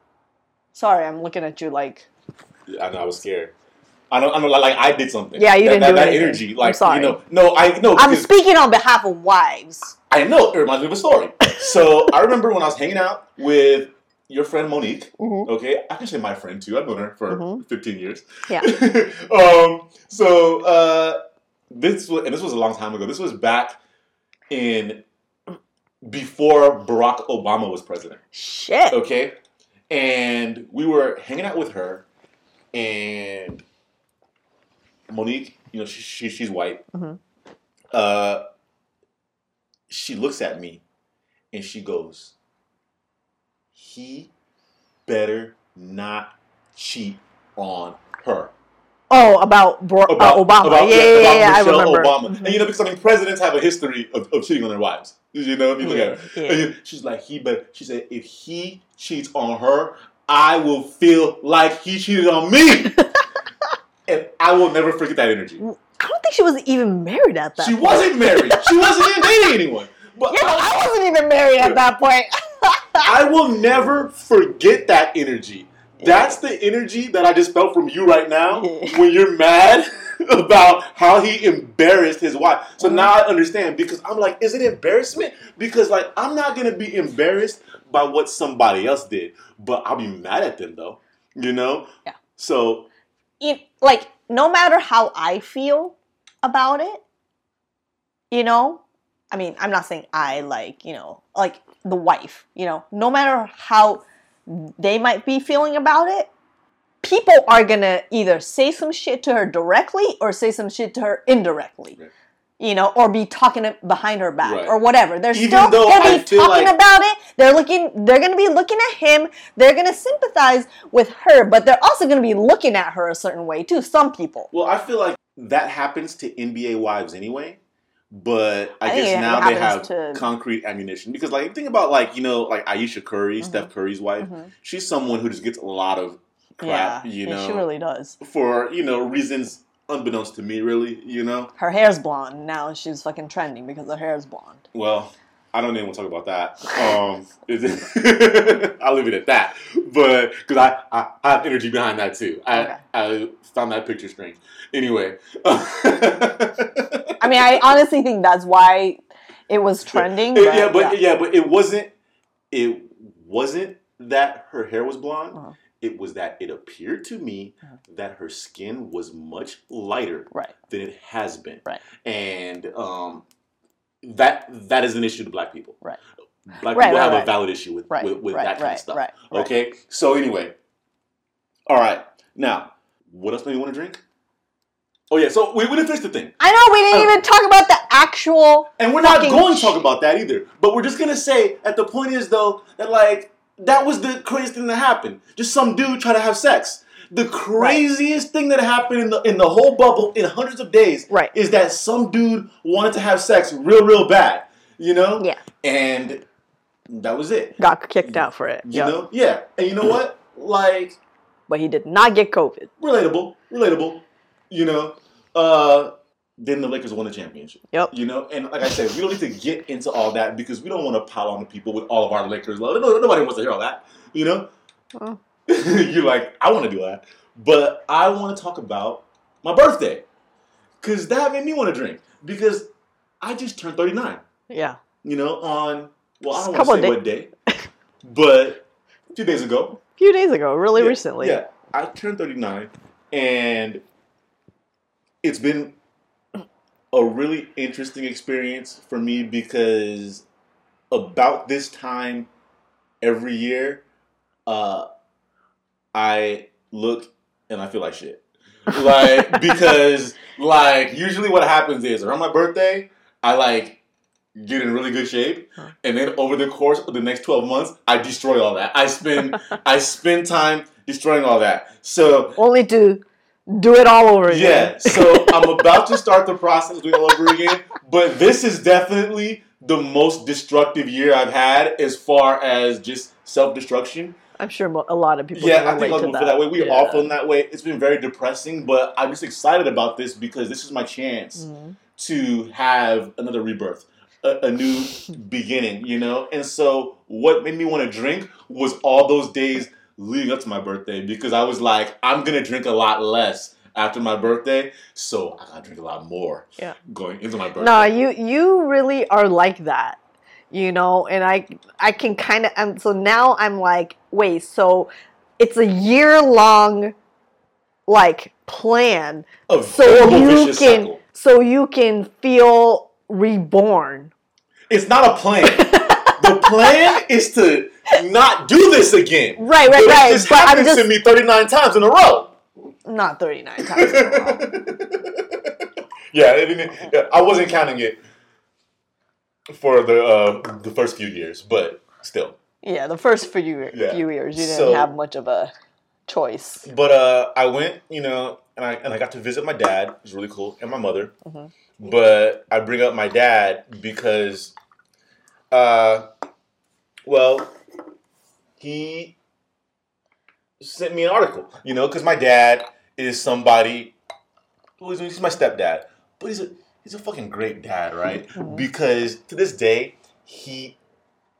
Sorry, I'm looking at you like I know I was scared. I know, I know, like I did something. Yeah, you that, didn't that, do that anything. energy, I'm like sorry. you know, no, I know. I'm speaking on behalf of wives. I know it reminds me of a story. So I remember when I was hanging out with your friend Monique. Mhm. Okay, I can say my friend too. I've known her for Mhm. 15 years. Yeah. um. So uh, this was, and this was a long time ago. This was back in before Barack Obama was president. Shit. Okay, and we were hanging out with her, and Monique, you know, she, she she's white. Mhm. Uh, she looks at me, and she goes, "He better not cheat on her." Oh, about, Bro- uh, Obama. about- yeah, yeah, about yeah, I remember. Obama. Mhm. And you know, because I mean, presidents have a history of, of cheating on their wives. You know, if you look Yeah, at her. yeah. You- she's like, he but she said, if he cheats on her, I will feel like he cheated on me. and I will never forget that energy. I don't think she was even married at that She point. wasn't married. She wasn't even dating anyone. But Yeah, I, I wasn't even married at that point. I will never forget that energy. That's the energy that I just felt from you right now when you're mad about how he embarrassed his wife. So Mm-hmm. now I understand because I'm like, is it embarrassment? Because like I'm not gonna be embarrassed by what somebody else did, but I'll be mad at them though. You know? Yeah. So it, like no matter how I feel about it, you know, I mean, I'm not saying I like, you know, like the wife, you know, no matter how they might be feeling about it, people are gonna either say some shit to her directly or say some shit to her indirectly. Right. You know, or be talking behind her back Right. or whatever. They're Even still gonna I be talking like- about it. They're looking. They're gonna be looking at him. They're gonna sympathize with her, but they're also gonna be looking at her a certain way too. Some people. well, I feel like that happens to NBA wives anyway. But I, I guess now they have to- concrete ammunition because, like, think about like you know, like Ayesha Curry, Mhm. Steph Curry's wife. Mhm. She's someone who just gets a lot of crap, yeah, you yeah, know, she really does. for you know reasons unbeknownst to me, really, you know. Her hair's blonde now. She's fucking trending because her hair is blonde. Well, I don't even want to talk about that. Um, I'll leave it at that. But because I, I, I have energy behind that too. I, Okay. I found that picture strange. Anyway. I mean, I honestly think that's why it was trending. But, yeah, but yeah. but it wasn't. It wasn't that her hair was blonde. Uh-huh. It was that it appeared to me Uh-huh. that her skin was much lighter right. than it has been. Right. And um, that that is an issue to black people. Right. Black Right, people right, have a valid issue with Right. with, with right, that kind right, of stuff. Right. right. Okay. So anyway, all right. Now, what else do you want to drink? Oh yeah. So we, we didn't finish the thing, I know we didn't Oh. even talk about the actual. and we're not going to talk about that either. But we're just gonna say that the point is though that like that was the craziest thing that happened. Just some dude try to have sex. The craziest thing that happened in the in the whole bubble in hundreds of days Right. is that some dude wanted to have sex real real bad. You know. Yeah. And that was it. Got kicked out for it. You Yeah. know. Yeah. And you know what? Like But he did not get COVID. relatable, relatable. You know, uh, then the Lakers won the championship. Yep. You know, and like I said, we don't need to get into all that because we don't want to pile on the people with all of our Lakers love. No, nobody wants to hear all that. You know, Well. you're like, I want to do that, but I want to talk about my birthday because that made me want to drink because I just turned 39. Yeah. You know, on well, I don't want to say what day, but a few days ago. A few days ago, really Yeah, recently. Yeah, I turned 39, and it's been a really interesting experience for me because about this time every year, uh, I look and I feel like shit. Like because like usually what happens is around my birthday, I like get in really good shape, and then over the course of the next twelve months, I destroy all that. I spend I spend time destroying all that. So Only to do it all over again. yeah, so I'm about to start the process doing it all over again. But this is definitely the most destructive year I've had as far as just self destruction. I'm sure a lot of people Yeah, I think a lot of people that. feel that way. We yeah. all feel that way. It's been very depressing, but I'm just excited about this because this is my chance Mhm. to have another rebirth, a, a new beginning, you know? And so what made me want to drink was all those days leading up to my birthday because I was like, I'm going to drink a lot less after my birthday, so I got to drink a lot more Yeah. going into my birthday. No, you you really are like that, you know, and I I can kind of um, and so now I'm like, wait, so it's a year long like plan A so you can cycle. so you can feel reborn. It's not a plan. the plan is to not do this again. Right, right, right. It just But I'm happened just to me 39 times in a row. not 39 times in a row. yeah, I, didn't- yeah, I wasn't counting it for the uh, the first few years, but still. Yeah, the first few Yeah. few years you didn't So- have much of a choice. But uh, I went, you know, and I and I got to visit my dad. It was really cool, and my mother. Mhm. But I bring up my dad because, uh, well, he sent me an article, you know, because my dad is somebody. Well, he's, he's my stepdad, but he's a he's a fucking great dad, right? Because to this day, he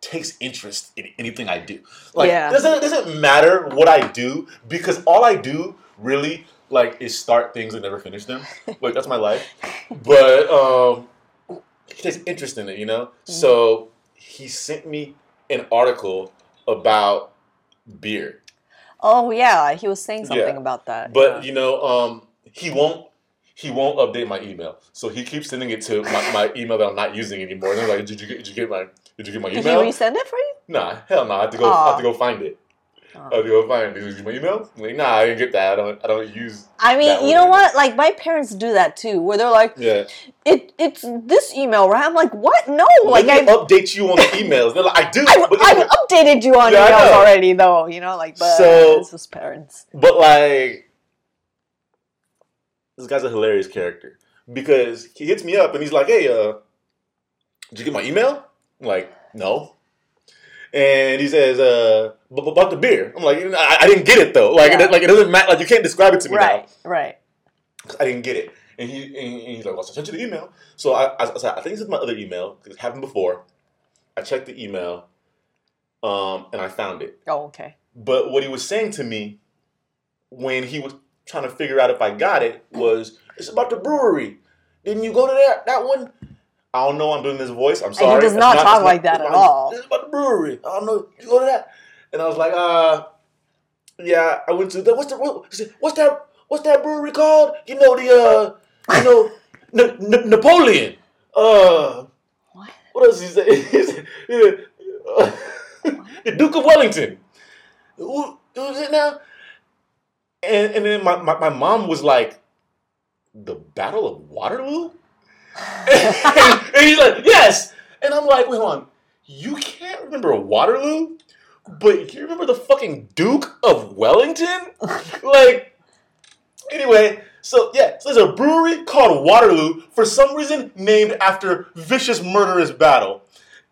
takes interest in anything I do. Like, Yeah. it doesn't doesn't matter what I do because all I do really like is start things and never finish them. like that's my life. But um, he takes interest in it, you know. So he sent me an article about beer. Oh yeah, he was saying something Yeah. about that. But yeah. you know, um, he won't. He won't update my email, so he keeps sending it to my, my email that I'm not using anymore. And I'm like, did you get, did you get my did you get my email? Did he resend it for you? nah, hell no. I have to go. I have to go find it. I have to go find it. Did you get my email? I'm like, nah, I didn't get that. I don't. I don't use. I mean, you know what? Like my parents do that too, where they're like, Yeah. "It, it's this email, right?" I'm like, "What? No!" like I, update you on the emails. They're like, I do. I've, I've updated you on Yeah, emails already, though. You know, like, but So- it's just parents. but like, this guy's a hilarious character. because he hits me up and he's like, "Hey, uh, did you get my email?" I'm like, "No." And he says, "Uh, about the beer." I'm like, "I, I didn't get it though. Like, Yeah. it, like it doesn't matter. Like you can't describe it to me now." Right, right. I didn't get it. And he and he's like, well, I sent you the email. So I, I, I said, I think this is my other email because it happened before. I checked the email, um, and I found it. Oh, okay. But what he was saying to me when he was trying to figure out if I got it was, it's about the brewery. Didn't you go to that that one? I don't know. I'm doing this voice. I'm sorry. he sorry. does It's not talk like that at all. It's about the brewery. I don't know. You go to that? And I was like, uh, yeah. I went to the what's the he what's that what's that brewery called? You know the uh, you know N- N- Napoleon. Uh, What? what else he say? He the Duke of Wellington. Who, who's it now? And and then my, my, my mom was like, the Battle of Waterloo? and, he's like, yes. And I'm like, wait, hold on. You can't remember Waterloo, but you remember the fucking Duke of Wellington? like, anyway, so yeah, so there's a brewery called Waterloo for some reason named after vicious murderous battle,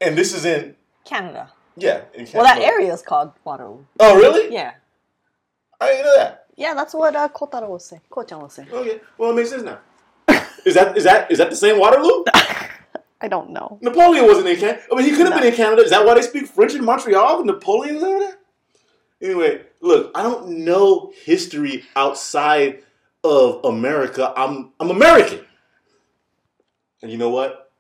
and this is in Canada. yeah. In Well, that area is called Waterloo. Oh, really? Yeah. I didn't know that. Yeah, that's what uh, Kotaro was saying. Ko-chan was saying. Okay, well it makes sense now. is that is that is that the same Waterloo? I don't know. Napoleon wasn't in Canada. I mean, he could have No. been in Canada. Is that why they speak French in Montreal? Napoleon was over there. Anyway, look, I don't know history outside of America. I'm I'm American, and you know what?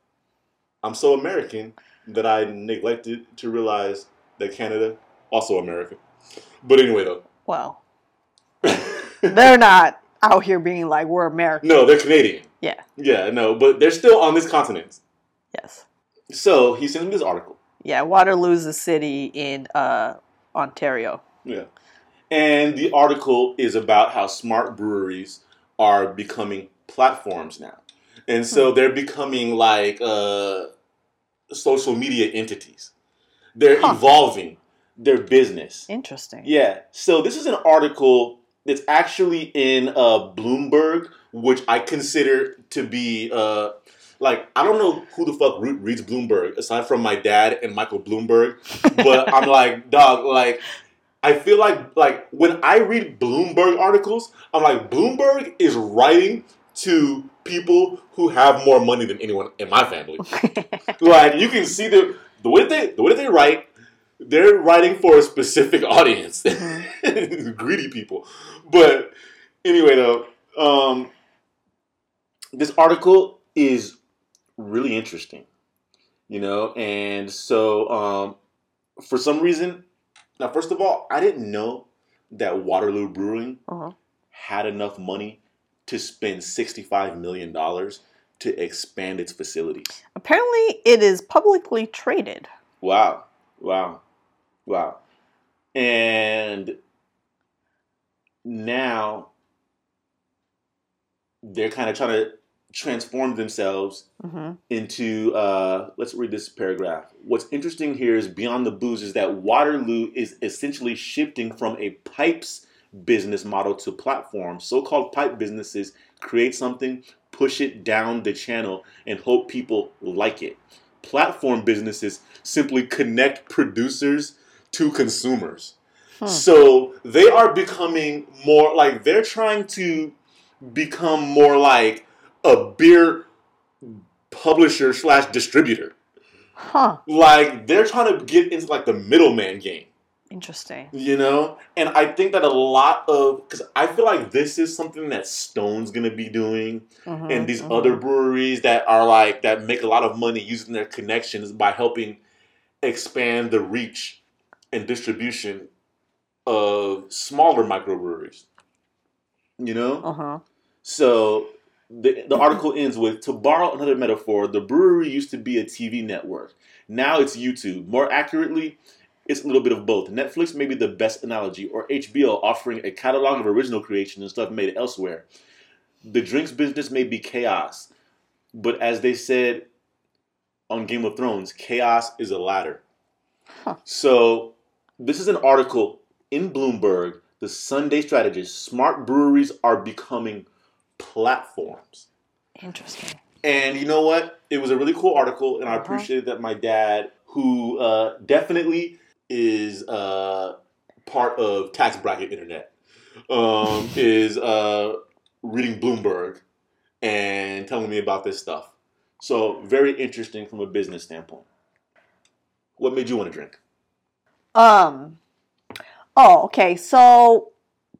I'm so American that I neglected to realize that Canada also America. But anyway, though, Well, they're not out here being like we're American. no, they're Canadian. Yeah. Yeah, no, but they're still on this continent. Yes. So he sent me this article. Yeah. Waterloo's a city in uh, Ontario. Yeah. And the article is about how smart breweries are becoming platforms now. And so Hmm. they're becoming like uh, social media entities. They're Huh. evolving their business. Interesting. Yeah. So this is an article that's actually in uh, Bloomberg, which I consider to be uh, like I don't know who the fuck re- reads Bloomberg aside from my dad and Michael Bloomberg, but I'm like dog like. I feel like like when I read Bloomberg articles, I'm like Bloomberg is writing to people who have more money than anyone in my family. like you can see the the way they the way that they write, they're writing for a specific audience, greedy people. But anyway, though, um, this article is really interesting, you know, and so um, for some reason, now first of all, I didn't know that Waterloo Brewing Uh-huh. had enough money to spend sixty-five million dollars to expand its facilities. Apparently, it is publicly traded. Wow. Wow. Wow. And now they're kind of trying to transform themselves hmm into uh, let's read this paragraph. What's interesting here is beyond the booze is that Waterloo is essentially shifting from a pipes business model to platform. So-called pipe businesses create something, push it down the channel, and hope people like it. Platform businesses simply connect producers to consumers. Hmm. So they are becoming more like they're trying to become more like a beer publisher slash distributor. Huh. Like they're trying to get into like the middleman game, Interesting. you know. And I think that a lot of because I feel like this is something that Stone's gonna be doing, Mhm, and these mhm. other breweries that are like that make a lot of money using their connections by helping expand the reach and distribution of smaller microbreweries. You know. Uh-huh. So the, the article ends with To borrow another metaphor, the brewery used to be a TV network. Now it's YouTube. More accurately, it's a little bit of both. Netflix may be the best analogy, or HBO offering a catalog of original creation and stuff made elsewhere. The drinks business may be chaos, but as they said on Game of Thrones, chaos is a ladder. Huh. So this is an article in Bloomberg. The Sunday strategist: Smart breweries are becoming platforms. Interesting. And you know what? It was a really cool article, and I Uh-huh. appreciated that my dad, who uh, definitely is uh, part of tax bracket internet, um, is uh, reading Bloomberg and telling me about this stuff. So very interesting from a business standpoint. What made you want to drink? Um. Oh, okay. So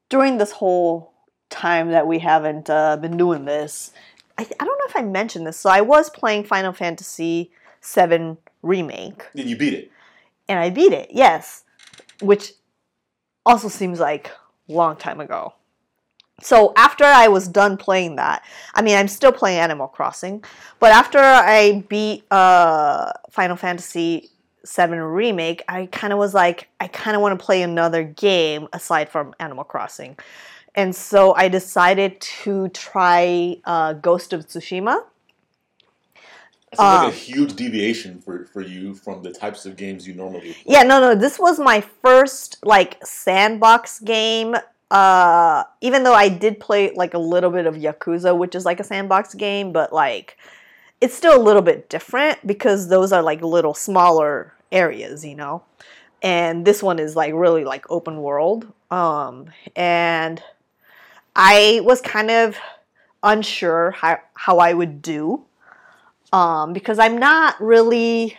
during this whole time that we haven't uh, been doing this, I, I don't know if I mentioned this. So I was playing Final Fantasy VII Remake, Did you beat it? and I beat it. Yes, which also seems like a long time ago. So after I was done playing that, I mean, I'm still playing Animal Crossing, but after I beat uh, Final Fantasy VII Remake, I kind of was like, I kind of want to play another game aside from Animal Crossing. And so I decided to try uh, Ghost of Tsushima. It's like Um, a huge deviation for, for you from the types of games you normally play. Yeah, no, no. This was my first like sandbox game. Uh, even though I did play like a little bit of Yakuza, which is like a sandbox game, but like it's still a little bit different because those are like little smaller areas, you know. And this one is like really like open world. Um, and I was kind of unsure how how I would do. Um, because I'm not really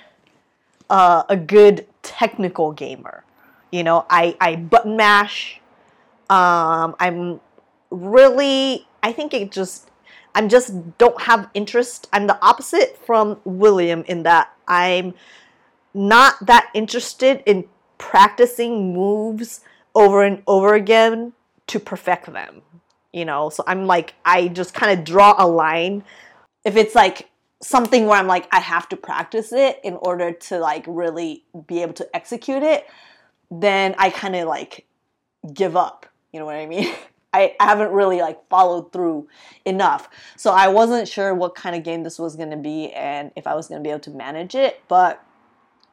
uh, a good technical gamer. You know, I, I button mash. Um, I'm really, I think it just, I'm just don't have interest. I'm the opposite from William in that I'm not that interested in practicing moves over and over again to perfect them. You know, so I'm like, I just kind of draw a line. If it's like something where I'm like, I have to practice it in order to like really be able to execute it, then I kind of like give up. You know what I mean? I, haven't really like followed through enough. So I wasn't sure what kind of game this was going to be and if I was going to be able to manage it. But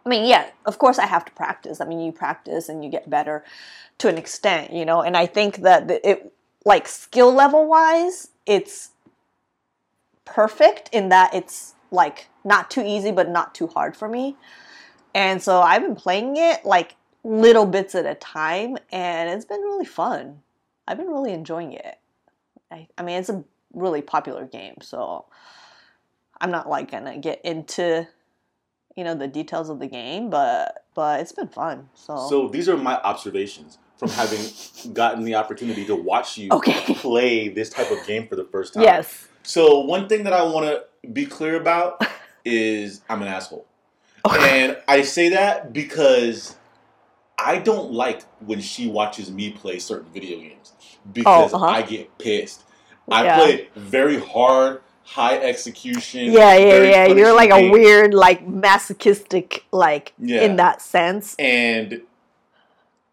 I mean, yeah, of course I have to practice. I mean, you practice and you get better to an extent, you know. And I think that it, like skill level wise, it's perfect in that it's like not too easy but not too hard for me. And so I've been playing it like little bits at a time and it's been really fun. I've been really enjoying it. I, I mean, it's a really popular game, so I'm not like gonna get into you know the details of the game, but but it's been fun. So, So these are my observations from having gotten the opportunity to watch you Okay. play this type of game for the first time. yes, So one thing that I want to be clear about is I'm an asshole, and I say that because I don't like when she watches me play certain video games because uh-huh. I get pissed. I Yeah. play very hard, high execution. yeah, yeah, yeah. You're like a weird, like masochistic, like Yeah. in that sense. And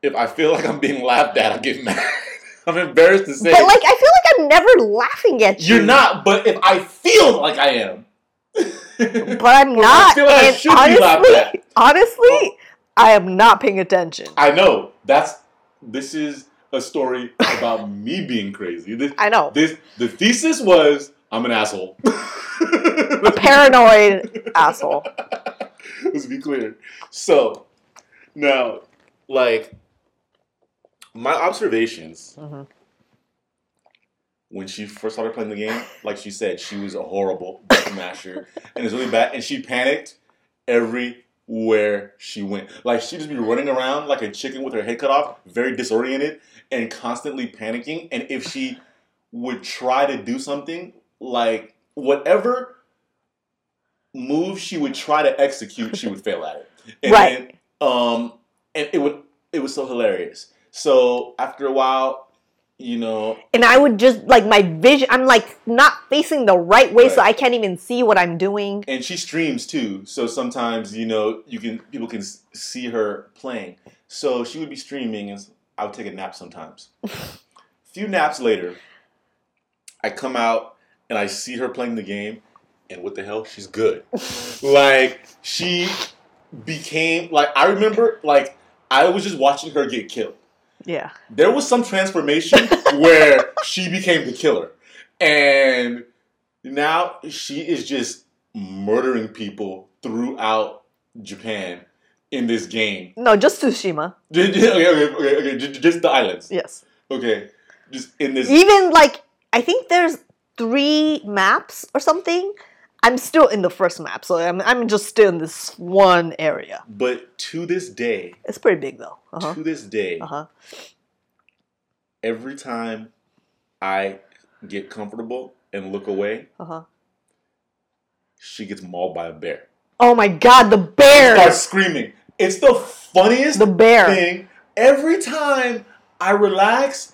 if I feel like I'm being laughed at, I get mad. I'm embarrassed to say. But like, I feel like I'm never laughing at you. You're not, but if I feel like I am. But I'm Or I not. feel like I should be laughed honestly, at. honestly, I am not paying attention. I know. That's this is a story about me being crazy. This, I know. this the thesis was I'm an asshole. A paranoid asshole. Let's be clear. So now, like my observations Mhm. when she first started playing the game, like she said, she was a horrible masher and it's really bad. And she panicked everywhere she went. Like she'd just be running around like a chicken with her head cut off, very disoriented and constantly panicking. And if she would try to do something, like whatever move she would try to execute, she would fail at it. And Right. Then, um, and it would it was so hilarious. So after a while, you know, And I would just like my vision. I'm like not facing the right way, so I can't even see what I'm doing. and she streams too so sometimes you know you can people can see her playing. So she would be streaming and i would take a nap sometimes. A few naps later i come out and i see her playing the game and what the hell? She's good. Like she became like i remember like i was just watching her get killed Yeah. there was some transformation where she became the killer and Now she is just murdering people throughout Japan in this game. No, just Tsushima. okay, okay, okay, okay, just the islands. Yes. Okay, just in this. Even like I think there's three maps or something. I'm still in the first map, so I'm I'm just still in this one area. But to this day, It's pretty big though. Uh huh. to this day, Uh huh. every time I get comfortable and look away, Uh huh. she gets mauled by a bear. Oh my god, the bear! Starts screaming. It's the funniest The bear. thing. Every time I relax,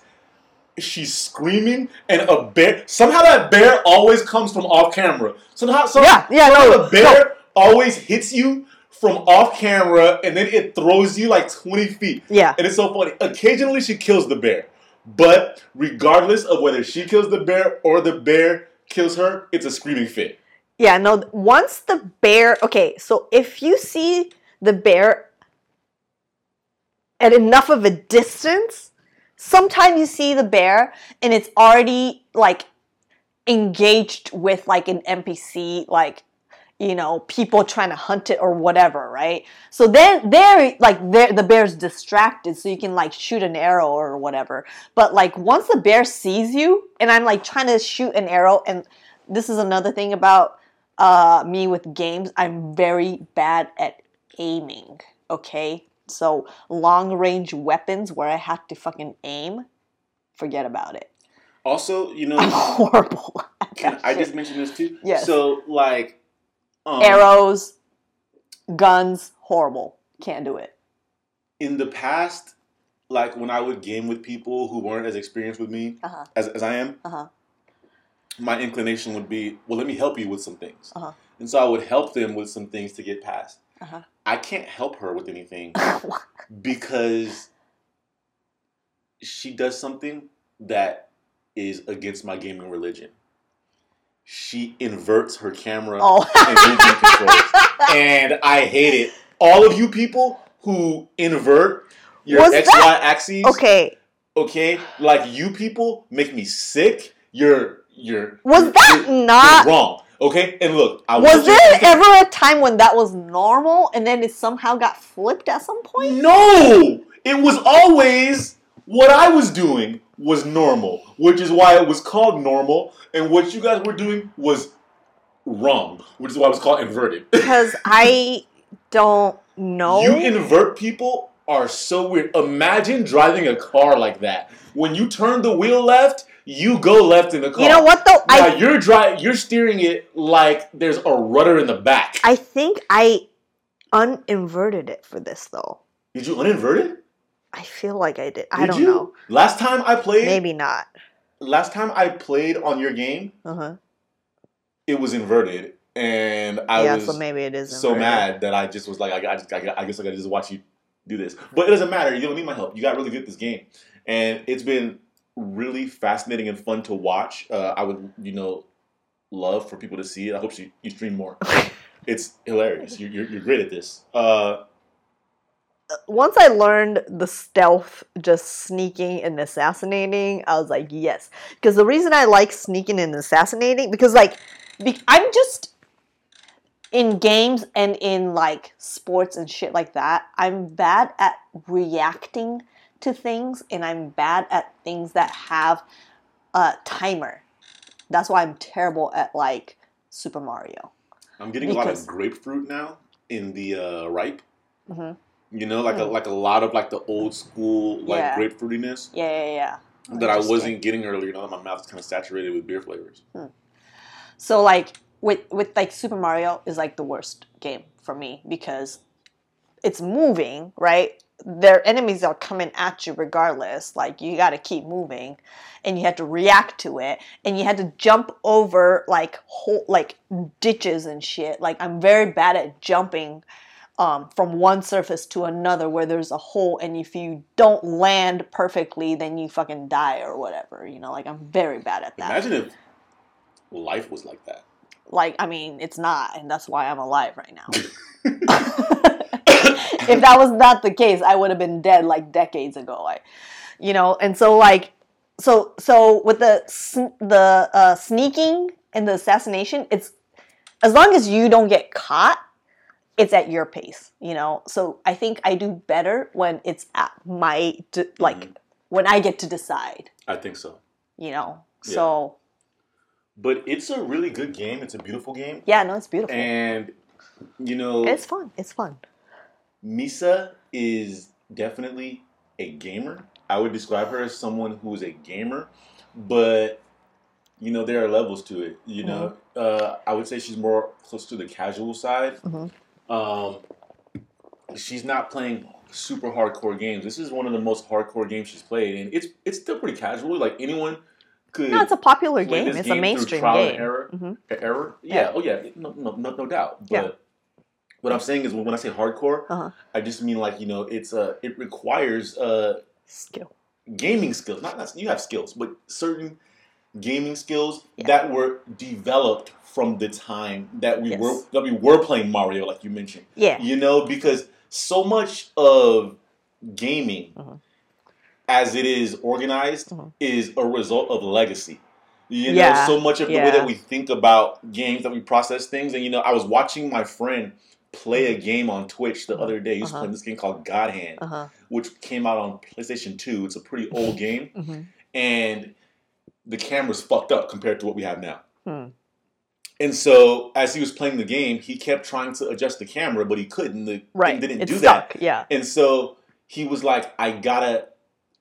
she's screaming, and a bear. Somehow that bear always comes from off camera. Somehow, some, Yeah, yeah, somehow no, the bear always hits you from off camera, and then it throws you like twenty feet. Yeah. And it's so funny. Occasionally she kills the bear. But regardless of whether she kills the bear or the bear kills her, it's a screaming fit. Yeah, no, once the bear, okay, so if you see the bear at enough of a distance, sometimes you see the bear and it's already like engaged with like an NPC, like, you know, people trying to hunt it or whatever, right? So then there, like, there, the bear's distracted, so you can like shoot an arrow or whatever. But like, once the bear sees you, and I'm like trying to shoot an arrow, and this is another thing about uh, me with games. I'm very bad at aiming. Okay, so long range weapons where I have to fucking aim, forget about it. Also, you know, I'm horrible. Can I just mentioned this too. Yes. So like, um, arrows, guns, horrible. Can't do it. in the past, like when I would game with people who weren't as experienced with me Uh huh. as, as I am, Uh huh. my inclination would be, well, let me help you with some things. Uh-huh. And so I would help them with some things to get past. Uh-huh. I can't help her with anything because she does something that is against my gaming religion. She inverts her camera oh. and. And I hate it. All of you people who invert your Was XY that- axes, okay. okay, like you people make me sick. You're you're Was you're- that you're- you're not? wrong? Okay, and look, I Was there ever a time when that was normal and then it somehow got flipped at some point? No, it was always what I was doing was normal, which is why it was called normal, and what you guys were doing was wrong, which is why it was called inverted. Because I don't know. You invert people are so weird. Imagine driving a car like that. When you turn the wheel left, you go left in the car. you know what though? Now I you're dri- you're steering it like there's a rudder in the back. I think I uninverted it for this though. Did you uninvert it? I feel like I did. I Did don't you? know. Last time I played, Maybe not. last time I played on your game, Uh huh. it was inverted, and I Yeah, was so maybe it is. so mad that I just was like, I, I, just, I, I guess I gotta just watch you do this. But it doesn't matter. You don't need my help. You got really good at this game, and it's been really fascinating and fun to watch. Uh, I would, you know, love for people to see it. I hope you, you stream more. it's hilarious. You're, you're, you're great at this. Uh, Once I learned the stealth, just sneaking and assassinating, I was like, yes. Because the reason I like sneaking and assassinating, because like, be- I'm just in games and in like sports and shit like that. I'm bad at reacting to things, and I'm bad at things that have a timer. That's why I'm terrible at like Super Mario. I'm getting a lot of grapefruit now in the uh, ripe. hmm You know, like a, Hmm. like a lot of like the old school like Yeah. grapefruitiness Yeah, yeah, yeah. that I wasn't getting earlier. Now that my mouth's kind of saturated with beer flavors. So like with with like Super Mario is like the worst game for me because it's moving, right? Their enemies are coming at you regardless. Like you got to keep moving and you have to react to it and you had to jump over like whole like ditches and shit. Like I'm very bad at jumping um, from one surface to another where there's a hole and if you don't land perfectly then you fucking die or whatever you know like i'm very bad at that Imagine if life was like that. Like i mean it's not and that's why i'm alive right now if that was not the case i would have been dead like decades ago I, you know and so like so so with the the uh, sneaking and the assassination, it's as long as you don't get caught, it's at your pace, you know. So I think I do better when it's at my like Mhm. when I get to decide, I think so. you know. Yeah. So But it's a really good game. It's a beautiful game. yeah, no, it's beautiful. And you know, it's fun. It's fun. Misa is definitely a gamer. I would describe her as someone who is a gamer, but you know there are levels to it. You know, uh, I would say she's more close to the casual side. Mhm. Um, she's not playing super hardcore games. This is one of the most hardcore games she's played, and it's it's still pretty casual. Like anyone could. No, it's a popular game. It's game a mainstream game. error. Mhm. Error? Yeah. Yeah. Oh yeah. No, no, no, no doubt. But Yeah. what I'm saying is when I say hardcore, Uh-huh. I just mean like you know it's uh it requires uh Skill. gaming skills. Not, not you have skills, but certain gaming skills Yeah. that were developed from the time that we Yes. were that we were playing Mario, like you mentioned. Yeah. You know, because so much of gaming, Mhm. As it is organized, Mhm. is a result of legacy. You know, Yeah, so much of the way that we think about games, that we process things, and you know, I was watching my friend play a game on Twitch the other day. He was Uh-huh. playing this game called God Hand, Uh huh. which came out on PlayStation Two. It's a pretty old game, hmm and the camera's fucked up compared to what we have now. Hmm. And so, as he was playing the game, he kept trying to adjust the camera, but he couldn't. The Right. thing didn't it's do that. Yeah. And so he was like, "I gotta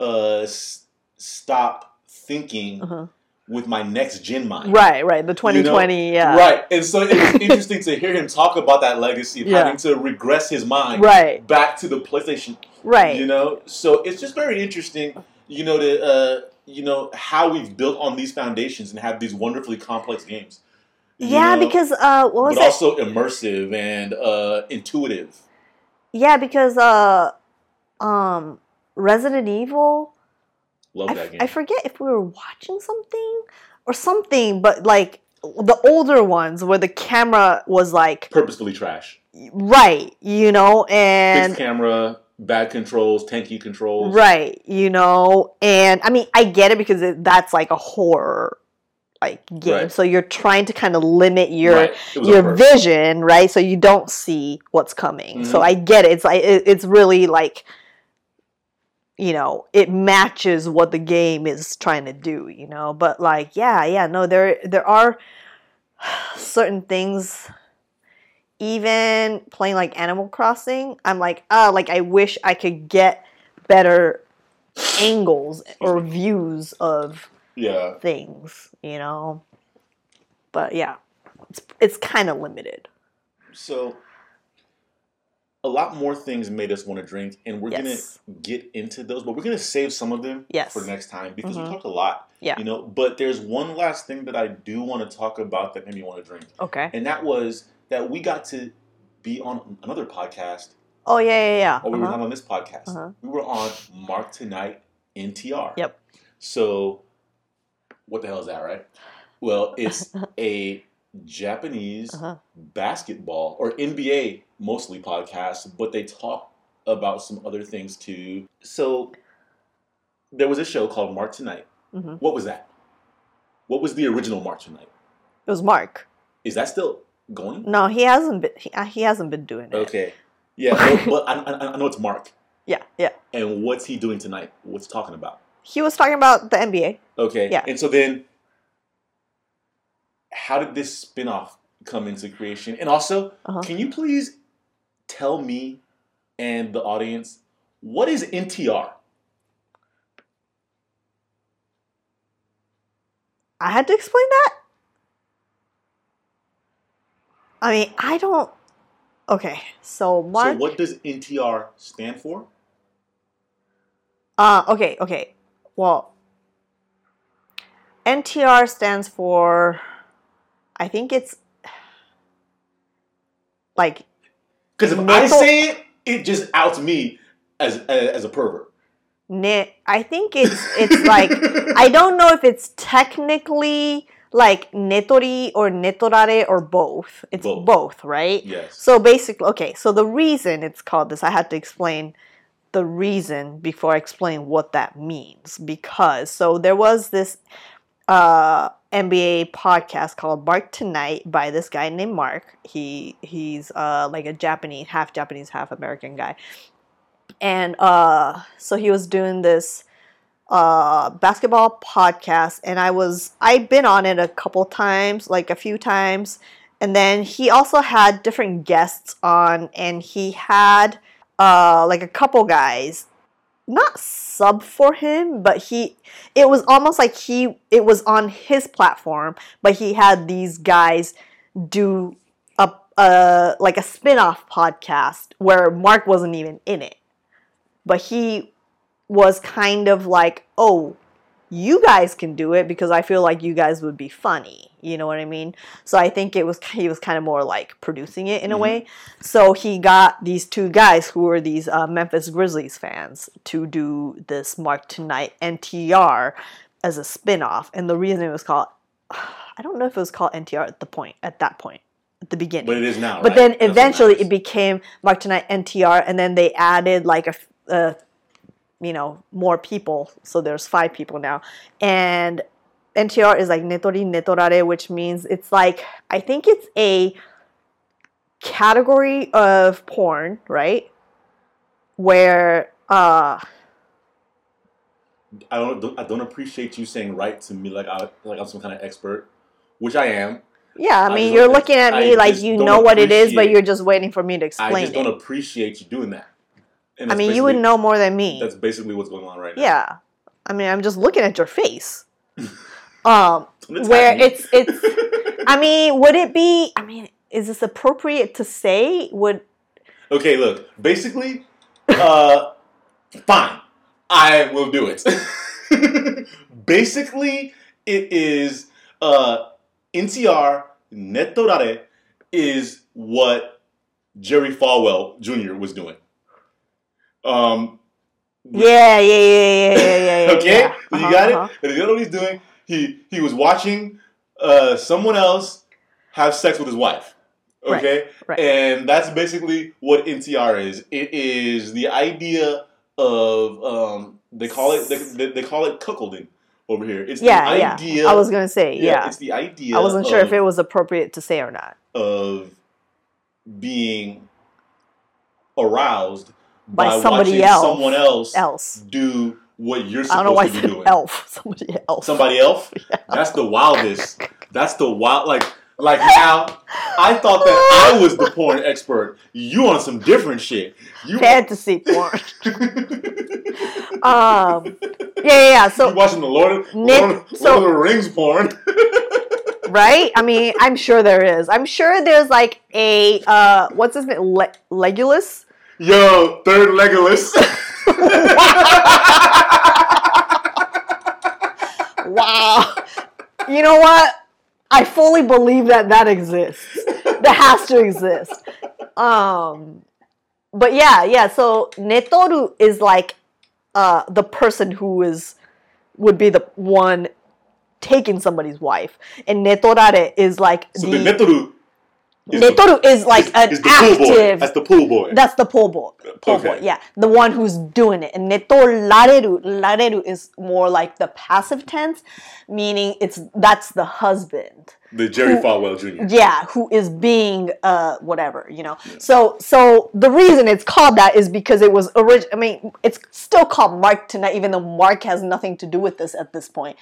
uh, s- stop thinking Uh-huh. with my next gen mind." Right. Right. The 2020. yeah. Right. And so it was interesting to hear him talk about that legacy of Yeah. having to regress his mind Right. back to the PlayStation. Right. You know, so it's just very interesting. You know, to uh, you know how we've built on these foundations and have these wonderfully complex games. yeah, know, because uh, what was but it? also immersive and uh, intuitive. yeah, because uh, um, Resident Evil. Love I, that game. I forget if we were watching something or something, but like the older ones where the camera was like Purposefully trash. right, you know, and Fixed camera, bad controls, tanky controls. Right, you know, and I mean, I get it because it, that's like a horror like game. Right. So you're trying to kind of limit your Right. It was on your vision, right? So you don't see what's coming. So Mhm. I get it. It's like it, it's really like you know, it matches what the game is trying to do, you know. But like, yeah, yeah, no, there there are certain things even playing like Animal Crossing, I'm like, ah, like I wish I could get better angles or views of Yeah. things, you know. But yeah, it's it's kind of limited. So a lot more things made us want to drink, and we're Yes. gonna get into those, but we're gonna save some of them Yes. for next time because Mhm. we talked a lot. Yeah. You know, but there's one last thing that I do want to talk about that made me want to drink. Okay. And that was that we got to be on another podcast. Oh yeah, yeah, yeah. Or we were Uh-huh. not on this podcast. Uh-huh. We were on Mark Tonight NTR. Yep. So what the hell is that, right? Well, it's a Japanese Uh-huh. basketball or NBA mostly podcast, but they talk about some other things too. So there was a show called Mark Tonight. Mhm. What was that? What was the original Mark Tonight? It was Mark. Is that still going? No, he hasn't been. He, uh, he hasn't been doing it. Okay. Yeah, but I, I, I know it's Mark. Yeah, yeah. And what's he doing tonight? What's he talking about? He was talking about the NBA. Okay. Yeah. And so then, how did this spin-off come into creation? And also, Uh-huh. can you please tell me and the audience what is NTR? I had to explain that. I mean, I don't. Okay, so Mark. So what does NTR stand for? Uh, okay, okay. Well, NTR stands for, I think it's like, Because if I say it, it just outs me as as a pervert. I think it's it's like I don't know if it's technically like netori or netorare or both. It's Both. both, right? Yes. So basically, okay, so the reason it's called this, I had to explain the reason before I explain what that means. Because, so there was this uh, NBA podcast called Mark Tonight by this guy named Mark. He he's uh like a Japanese, half Japanese, half American guy. And uh so he was doing this uh basketball podcast and I was I've been on it a couple times, like a few times. And then he also had different guests on and he had uh like a couple guys not sub for him, but he it was almost like he it was on his platform, but he had these guys do a uh like a spin-off podcast where Mark wasn't even in it. But he was kind of like, "Oh, you guys can do it because I feel like you guys would be funny." You know what I mean? So I think it was he was kind of more like producing it in a Mhm. way. So he got these two guys who were these uh, Memphis Grizzlies fans to do this Mark Tonight NTR as a spin-off. And the reason it was called I don't know if it was called NTR at the point at that point at the beginning. But it is now. But right? then eventually it became Mark Tonight NTR, and then they added like a, uh, you know, more people. So there's five people now, and NTR is like netori netorare, which means it's like I think it's a category of porn, right? Where uh I don't. I don't appreciate you saying right to me like I like I'm some kind of expert, which I am. yeah, I I mean just you're looking at I me like you know what it is, but you're just waiting for me to explain. I just don't appreciate you doing that. And I mean, you would know more than me. That's basically what's going on right now. Yeah. I mean, I'm just looking at your face. Um, where it's it's. I mean, would it be? I mean, is this appropriate to say? Would Okay, look. Basically, uh, fine. I will do it. Basically, it is uh, NTR Netorare is what Jerry Falwell Jr. was doing. Um, yeah, yeah, yeah, yeah, yeah, yeah. yeah, okay, yeah. you Uh-huh, got uh-huh. it. And you know what he's doing? He he was watching uh, someone else have sex with his wife. Okay, right. right. and that's basically what NTR is. It is the idea of um, they call it they, they, call it cuckolding over here. It's Yeah, the yeah. I was gonna say, yeah. it's the idea. I wasn't sure if it was appropriate to say or not. of being aroused By by, somebody watching else. someone else Else, do what you're I don't know why I supposed to be doing. elf. Somebody else. Somebody else? That's the wildest. That's the wild. Like, like now, I thought that I was the porn expert. You on some different shit. You, fantasy porn. um, yeah, yeah, yeah. you So watching the Lord, of- Nick- Lord, so- Lord of the Rings porn? right? I mean, I'm sure there is. I'm sure there's like a uh, what's his name? Le- Legolas. Yo, third Legolas. Wow. you know what? I fully believe that that exists. That has to exist. Um, but yeah, yeah. So netoru is like uh, the person who is would be the one taking somebody's wife, and netorare is like so the, the Netoru is the- netoru is like is- an is active. That's the pool boy. That's the pool boy. Pool Okay. boy, yeah. The one who's doing it. And neto lareru, lareru is more like the passive tense, meaning it's that's the husband. the Jerry who- Falwell Jr. Yeah, who is being uh whatever, you know. So so the reason it's called that is because it was original I mean, it's still called Mark tonight, even though Mark has nothing to do with this at this point.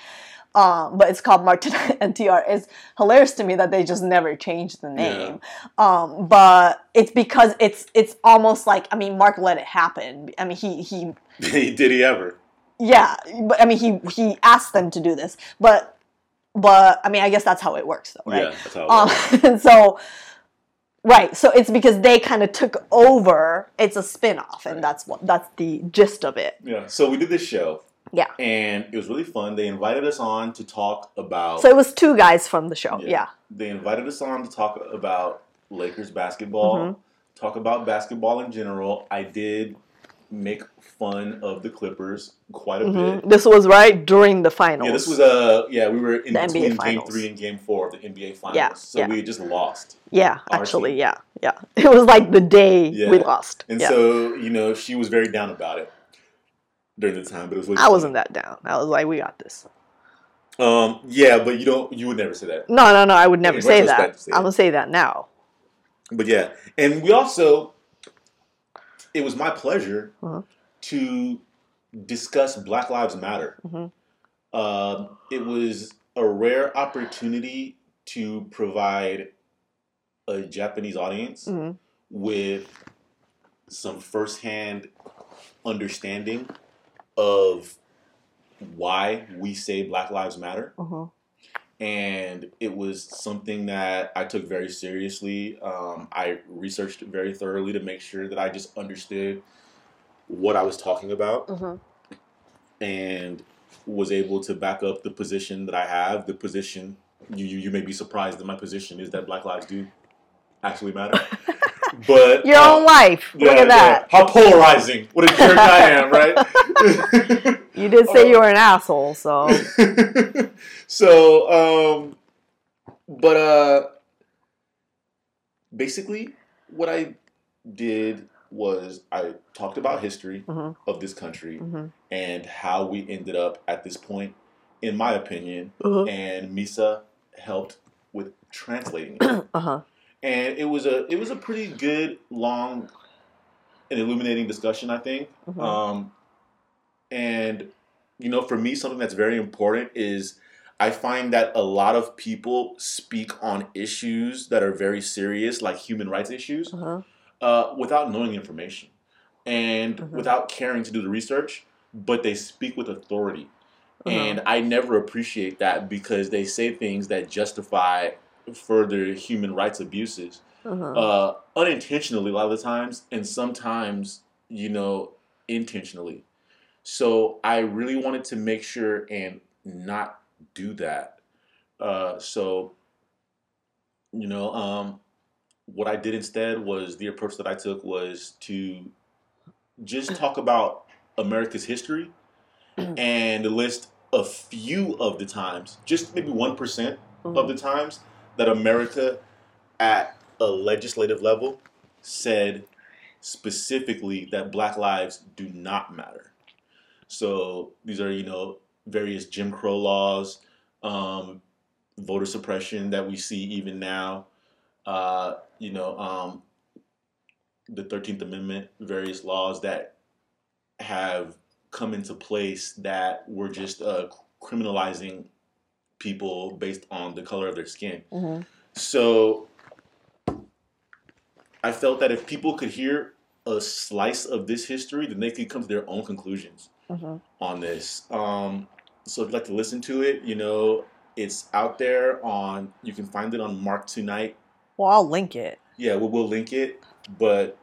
Um, but it's called Martin Tonight NTR. It's hilarious to me that they just never changed the name. Um, but it's because it's it's almost like I mean Mark let it happen. I mean he he Did he ever? yeah, but I mean he he asked them to do this, but but I mean I guess that's how it works though, right? Yeah, that's how it works. Um, and so, right. So it's because they kind of took over. It's a spin-off, and that's what that's the gist of it. Yeah. So we did this show, Yeah. and it was really fun. They invited us on to talk about. So it was two guys from the show. Yeah. They invited us on to talk about Lakers basketball, Mhm. talk about basketball in general. I did make fun of the Clippers quite a Mhm. bit. This was right during the finals. Yeah, this was uh yeah, we were in The between game three and game four of the NBA finals. Yeah, So yeah. we had just lost. Yeah, actually, team. yeah, yeah. It was like the day Yeah. we lost. And yeah. so, you know, she was very down about it during the time, but it was I wasn't that down. I was like, we got this. Um, yeah, but you don't. You would never say that. No, no, no. I would never In say that. say I'm gonna say that now. But yeah, and we also. It was my pleasure Uh-huh. to discuss Black Lives Matter. Mhm. Um, it was a rare opportunity to provide a Japanese audience Mhm. with some firsthand understanding of why we say Black Lives Matter. Uh-huh. And it was something that I took very seriously. Um, I researched it very thoroughly to make sure that I just understood what I was talking about Uh-huh. and was able to back up the position that I have. The position you you, you may be surprised that my position is that Black lives do actually matter. but Your uh, own life. Look yeah, at that. yeah. How polarizing! What a jerk I am, right? You did say Oh. you were an asshole, so so, um, but uh, basically, what I did was I talked about history Mhm. of this country Mhm. and how we ended up at this point, in my opinion. uh-huh. And Misa helped with translating it, uh-huh. And it was a it was a pretty good, long, and illuminating discussion. I think. Mhm. Um, and you know, for me, something that's very important is I find that a lot of people speak on issues that are very serious, like human rights issues, Uh-huh. uh, without knowing information and Mhm. without caring to do the research, but they speak with authority. Uh-huh. And I never appreciate that because they say things that justify further human rights abuses Uh-huh. uh, unintentionally a lot of the times, and sometimes, you know, intentionally. So I really wanted to make sure and not do that. Uh, so, you know, um, what I did instead was the approach that I took was to just talk about America's history and list a few of the times, just maybe 1% of the times that America at a legislative level said specifically that black lives do not matter. So these are, you know, various Jim Crow laws, um, voter suppression that we see even now, uh, you know, um, the 13th Amendment, various laws that have come into place that were just uh, criminalizing people based on the color of their skin. Mhm. So I felt that if people could hear a slice of this history, then they could come to their own conclusions Mhm. on this. Um, so if you'd like to listen to it, you know, it's out there on, you can find it on Mark Tonight. Well, I'll link it. Yeah, we'll, we'll link it. But,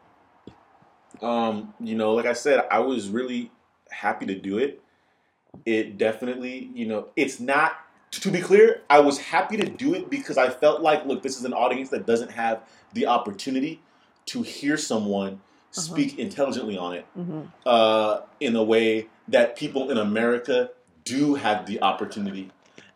um, you know, like I said, I was really happy to do it. It definitely, you know, it's not, to be clear, I was happy to do it because I felt like, look, this is an audience that doesn't have the opportunity to hear someone speak intelligently on it hmm uh, in a way that people in America do have the opportunity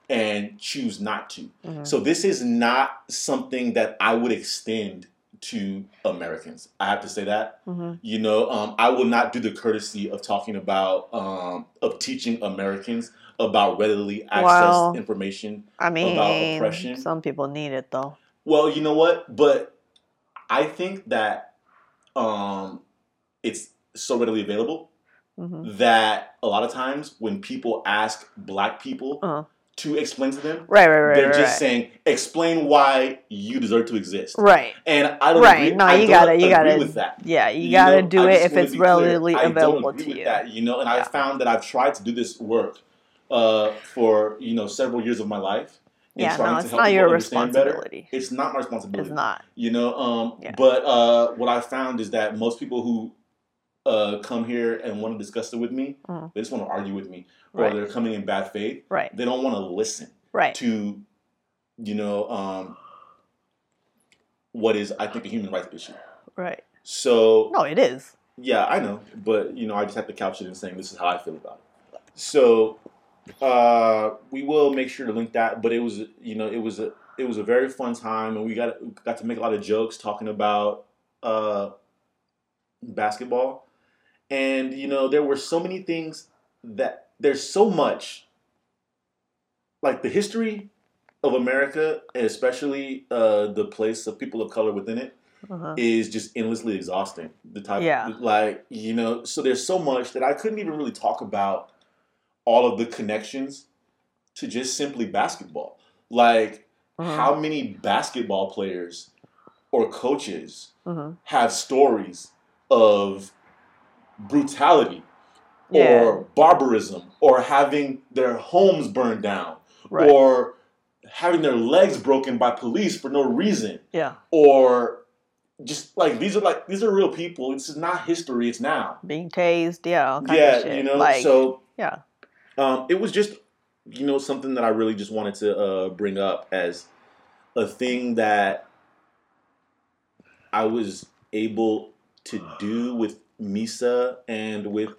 and choose not to. Mhm. So this is not something that I would extend to Americans. I have to say that. hmm You know, um, I will not do the courtesy of talking about um, of teaching Americans about readily accessed Well, information. I mean, about oppression. some people need it though. Well, you know what? But I think that um, it's so readily available hmm that a lot of times when people ask black people Uh-huh. To explain to them, Right, right, right, they're right. just right. saying, "Explain why you deserve to exist." right. And I don't Right. agree. No, I you gotta, you gotta, with that. yeah, you, You gotta know, do it if it's relatively clear. readily I don't available to you. That, you know, and Yeah. I found that I've tried to do this work uh, for you know several years of my life. in Yeah, trying no, to it's help not your understand better. responsibility. It's not my responsibility It's not. you know um Yeah. but uh what i found is that most people who uh come here and want to discuss it with me Mhm. they just want to argue with me or Right. they're coming in bad faith Right. they don't want to listen Right. to you know um what is i think a human rights issue Right. so No, it is. yeah i know but you know i just have to couch it in saying this is how i feel about it so uh we will make sure to link that but it was you know it was a it was a very fun time and we got got to make a lot of jokes talking about uh basketball and you know there were so many things that there's so much like the history of America, especially uh, the place of people of color within it, Uh-huh. is just endlessly exhausting. The type, Yeah. like you know, so there's so much that I couldn't even really talk about all of the connections to just simply basketball. Like Uh-huh. how many basketball players or coaches Uh-huh. have stories of brutality Yeah. or barbarism or having their homes burned down Right. or having their legs broken by police for no reason yeah. or just like these are like these are real people this is not history it's now Being tased. Yeah. Yeah you know Like, so yeah. um, it was just you know something that I really just wanted to uh, bring up as a thing that I was able to do with Misa and with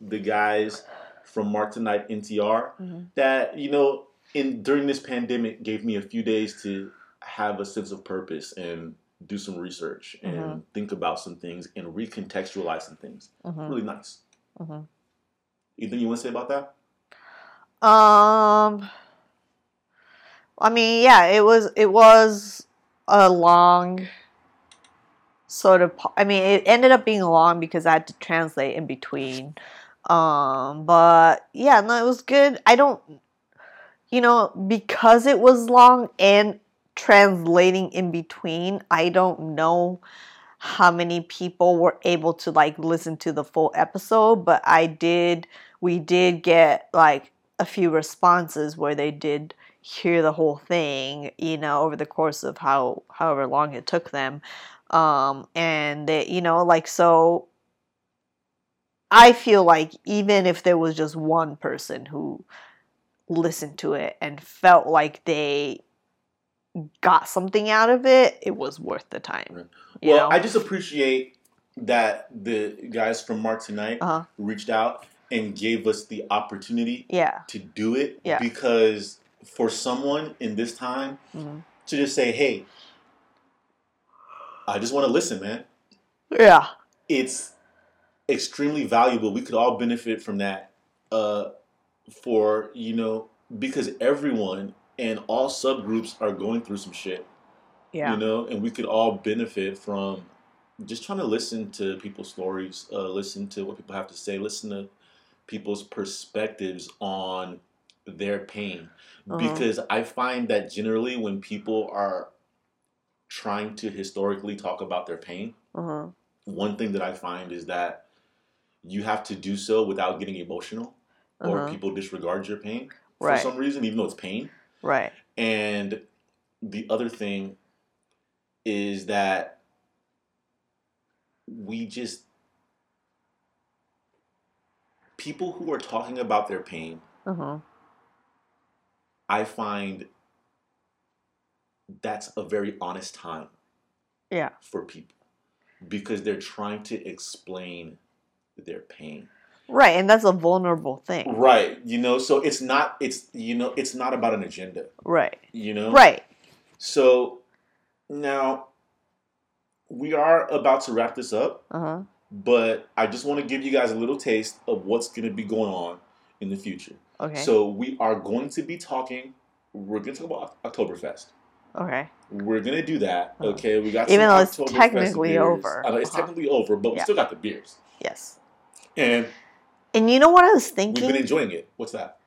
the guys from Mark Tonight NTR Mhm. that you know in during this pandemic gave me a few days to have a sense of purpose and do some research and Mhm. think about some things and recontextualize some things. Mhm. Really nice. Mhm. Anything you want to say about that? Um, I mean, yeah, it was it was a long sort of. I mean, it ended up being long because I had to translate in between. Um, but yeah, no, it was good. I don't, you know, because it was long and translating in between. I don't know how many people were able to like listen to the full episode, but I did. We did get like a few responses where they did hear the whole thing, you know, over the course of how however long it took them. Um, and they, you know, like so I feel like even if there was just one person who listened to it and felt like they got something out of it, it was worth the time. Right. Well, know? I just appreciate that the guys from Mark Tonight uh-huh. reached out and gave us the opportunity Yeah. to do it Yeah. because for someone in this time Mhm. to just say, "Hey, I just want to listen, man." Yeah. It's extremely valuable. We could all benefit from that uh, for, you know, because everyone and all subgroups are going through some shit. Yeah. you know and we could all benefit from just trying to listen to people's stories uh, listen to what people have to say listen to people's perspectives on their pain Uh-huh. because i find that generally when people are trying to historically talk about their pain Uh-huh. one thing that i find is that you have to do so without getting emotional or Uh-huh. people disregard your pain for Right. some reason even though it's pain Right. and the other thing is that we just people who are talking about their pain, Uh-huh. I find that's a very honest time Yeah. for people because they're trying to explain their pain. Right, and that's a vulnerable thing. Right, you know, so it's not it's you know, it's not about an agenda, Right. you know? Right. So now we are about to wrap this up, Uh-huh. but I just want to give you guys a little taste of what's going to be going on in the future. Okay. So we are going to be talking. We're going to talk about Oktoberfest. Okay. We're going to do that. Uh-huh. Okay, we got Even though it's technically over. Know it's Uh-huh. technically over, but we Yeah. still got the beers, Yes. and And you know what I was thinking? we've been enjoying it. What's that?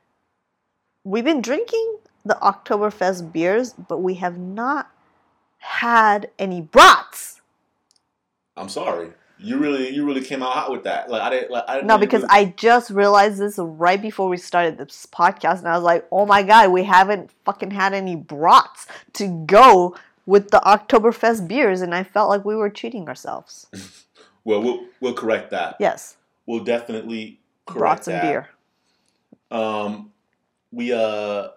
We've been drinking the Oktoberfest beers, but we have not had any brats. I'm sorry. You really, you really came out hot with that. Like I didn't. Like, I didn't No, really- because I just realized this right before we started this podcast, and I was like, "Oh my god, we haven't fucking had any brats to go with the Oktoberfest beers," and I felt like we were cheating ourselves. Well, we'll we'll correct that. Yes, We'll definitely correct brats and beer. Um, we uh,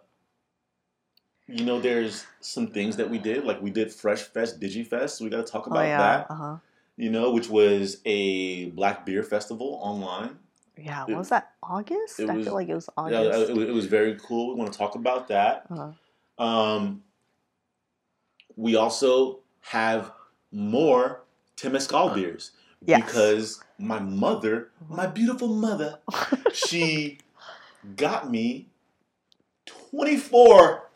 you know, there's some things that we did. Like we did Fresh Fest, DigiFest. So we got to talk Oh about yeah, that. uh huh. You know, which was a black beer festival online. Yeah, what was that? August? I feel like it was Yeah, August. it, was- it was very cool. We want to talk about that. uh-huh. Um, we also have more Temescal beers Yes. because my mother, my beautiful mother, she got me 24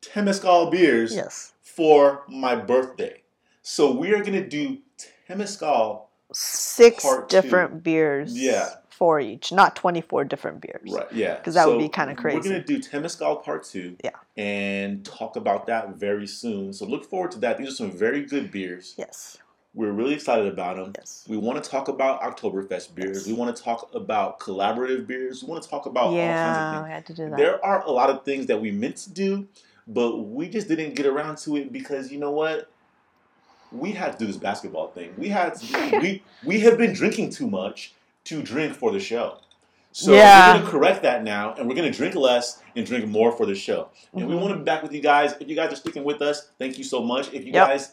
Temescal beers Yes. for my birthday. So we are gonna do Temescal. Six Part two. different beers. Yeah. For each, not twenty-four different beers. Right. Yeah. 'Cause that would be kinda crazy. We're gonna do Temescal Part Two. Yeah. And talk about that very soon. So look forward to that. These are some very good beers. Yes. We're really excited about them. Yes. We want to talk about Oktoberfest beers. Yes. We want to talk about collaborative beers. We want to talk about all kinds yeah, of we had to do that. There are a lot of things that we meant to do, but we just didn't get around to it because you know what? We had to do this basketball thing. We had to, we we have been drinking too much to drink for the show. So Yeah. we're gonna correct that now, and we're gonna drink less and drink more for the show. And we Mhm. want to be back with you guys. If you guys are sticking with us, thank you so much. If you Yep. guys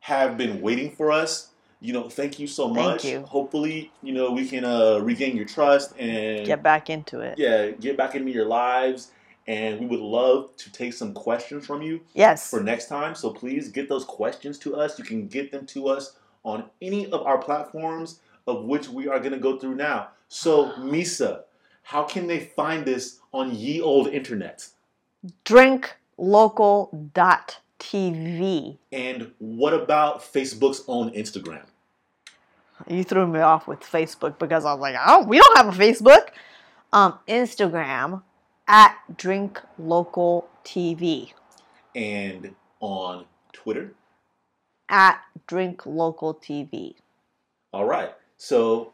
have been waiting for us, you know, thank you so Thank much. you. Hopefully, you know, we can uh, regain your trust and Get back into it. yeah, get back into your lives. And we would love to take some questions from you Yes. for next time. So please get those questions to us. You can get them to us on any of our platforms, of which we are going to go through now. So, Misa, how can they find this on ye old internet? drinklocal.tv. And what about Facebook's own Instagram? You threw me off with Facebook because I was like, oh, we don't have a Facebook. Um, Instagram at Drink Local TV. And on Twitter? at Drink Local TV. All right. So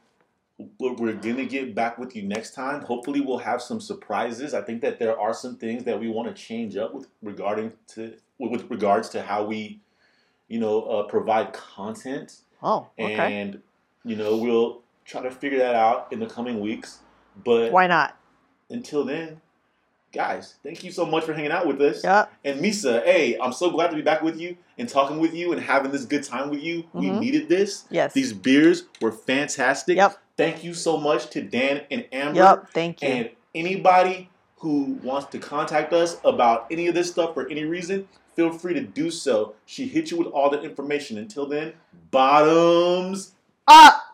we're we're gonna get back with you next time. Hopefully, we'll have some surprises. I think that there are some things that we want to change up with regarding to with regards to how we, you know, uh, provide content, Oh, okay. and you know, we'll try to figure that out in the coming weeks. But Why not? until then, guys, thank you so much for hanging out with us. Yep. And Misa, hey, I'm so glad to be back with you and talking with you and having this good time with you. We Mhm. needed this. Yes. These beers were fantastic. Yep. Thank you so much to Dan and Amber. Yep. Thank you. And anybody who wants to contact us about any of this stuff for any reason, feel free to do so. She hit you with all the information. Until then, bottoms Up.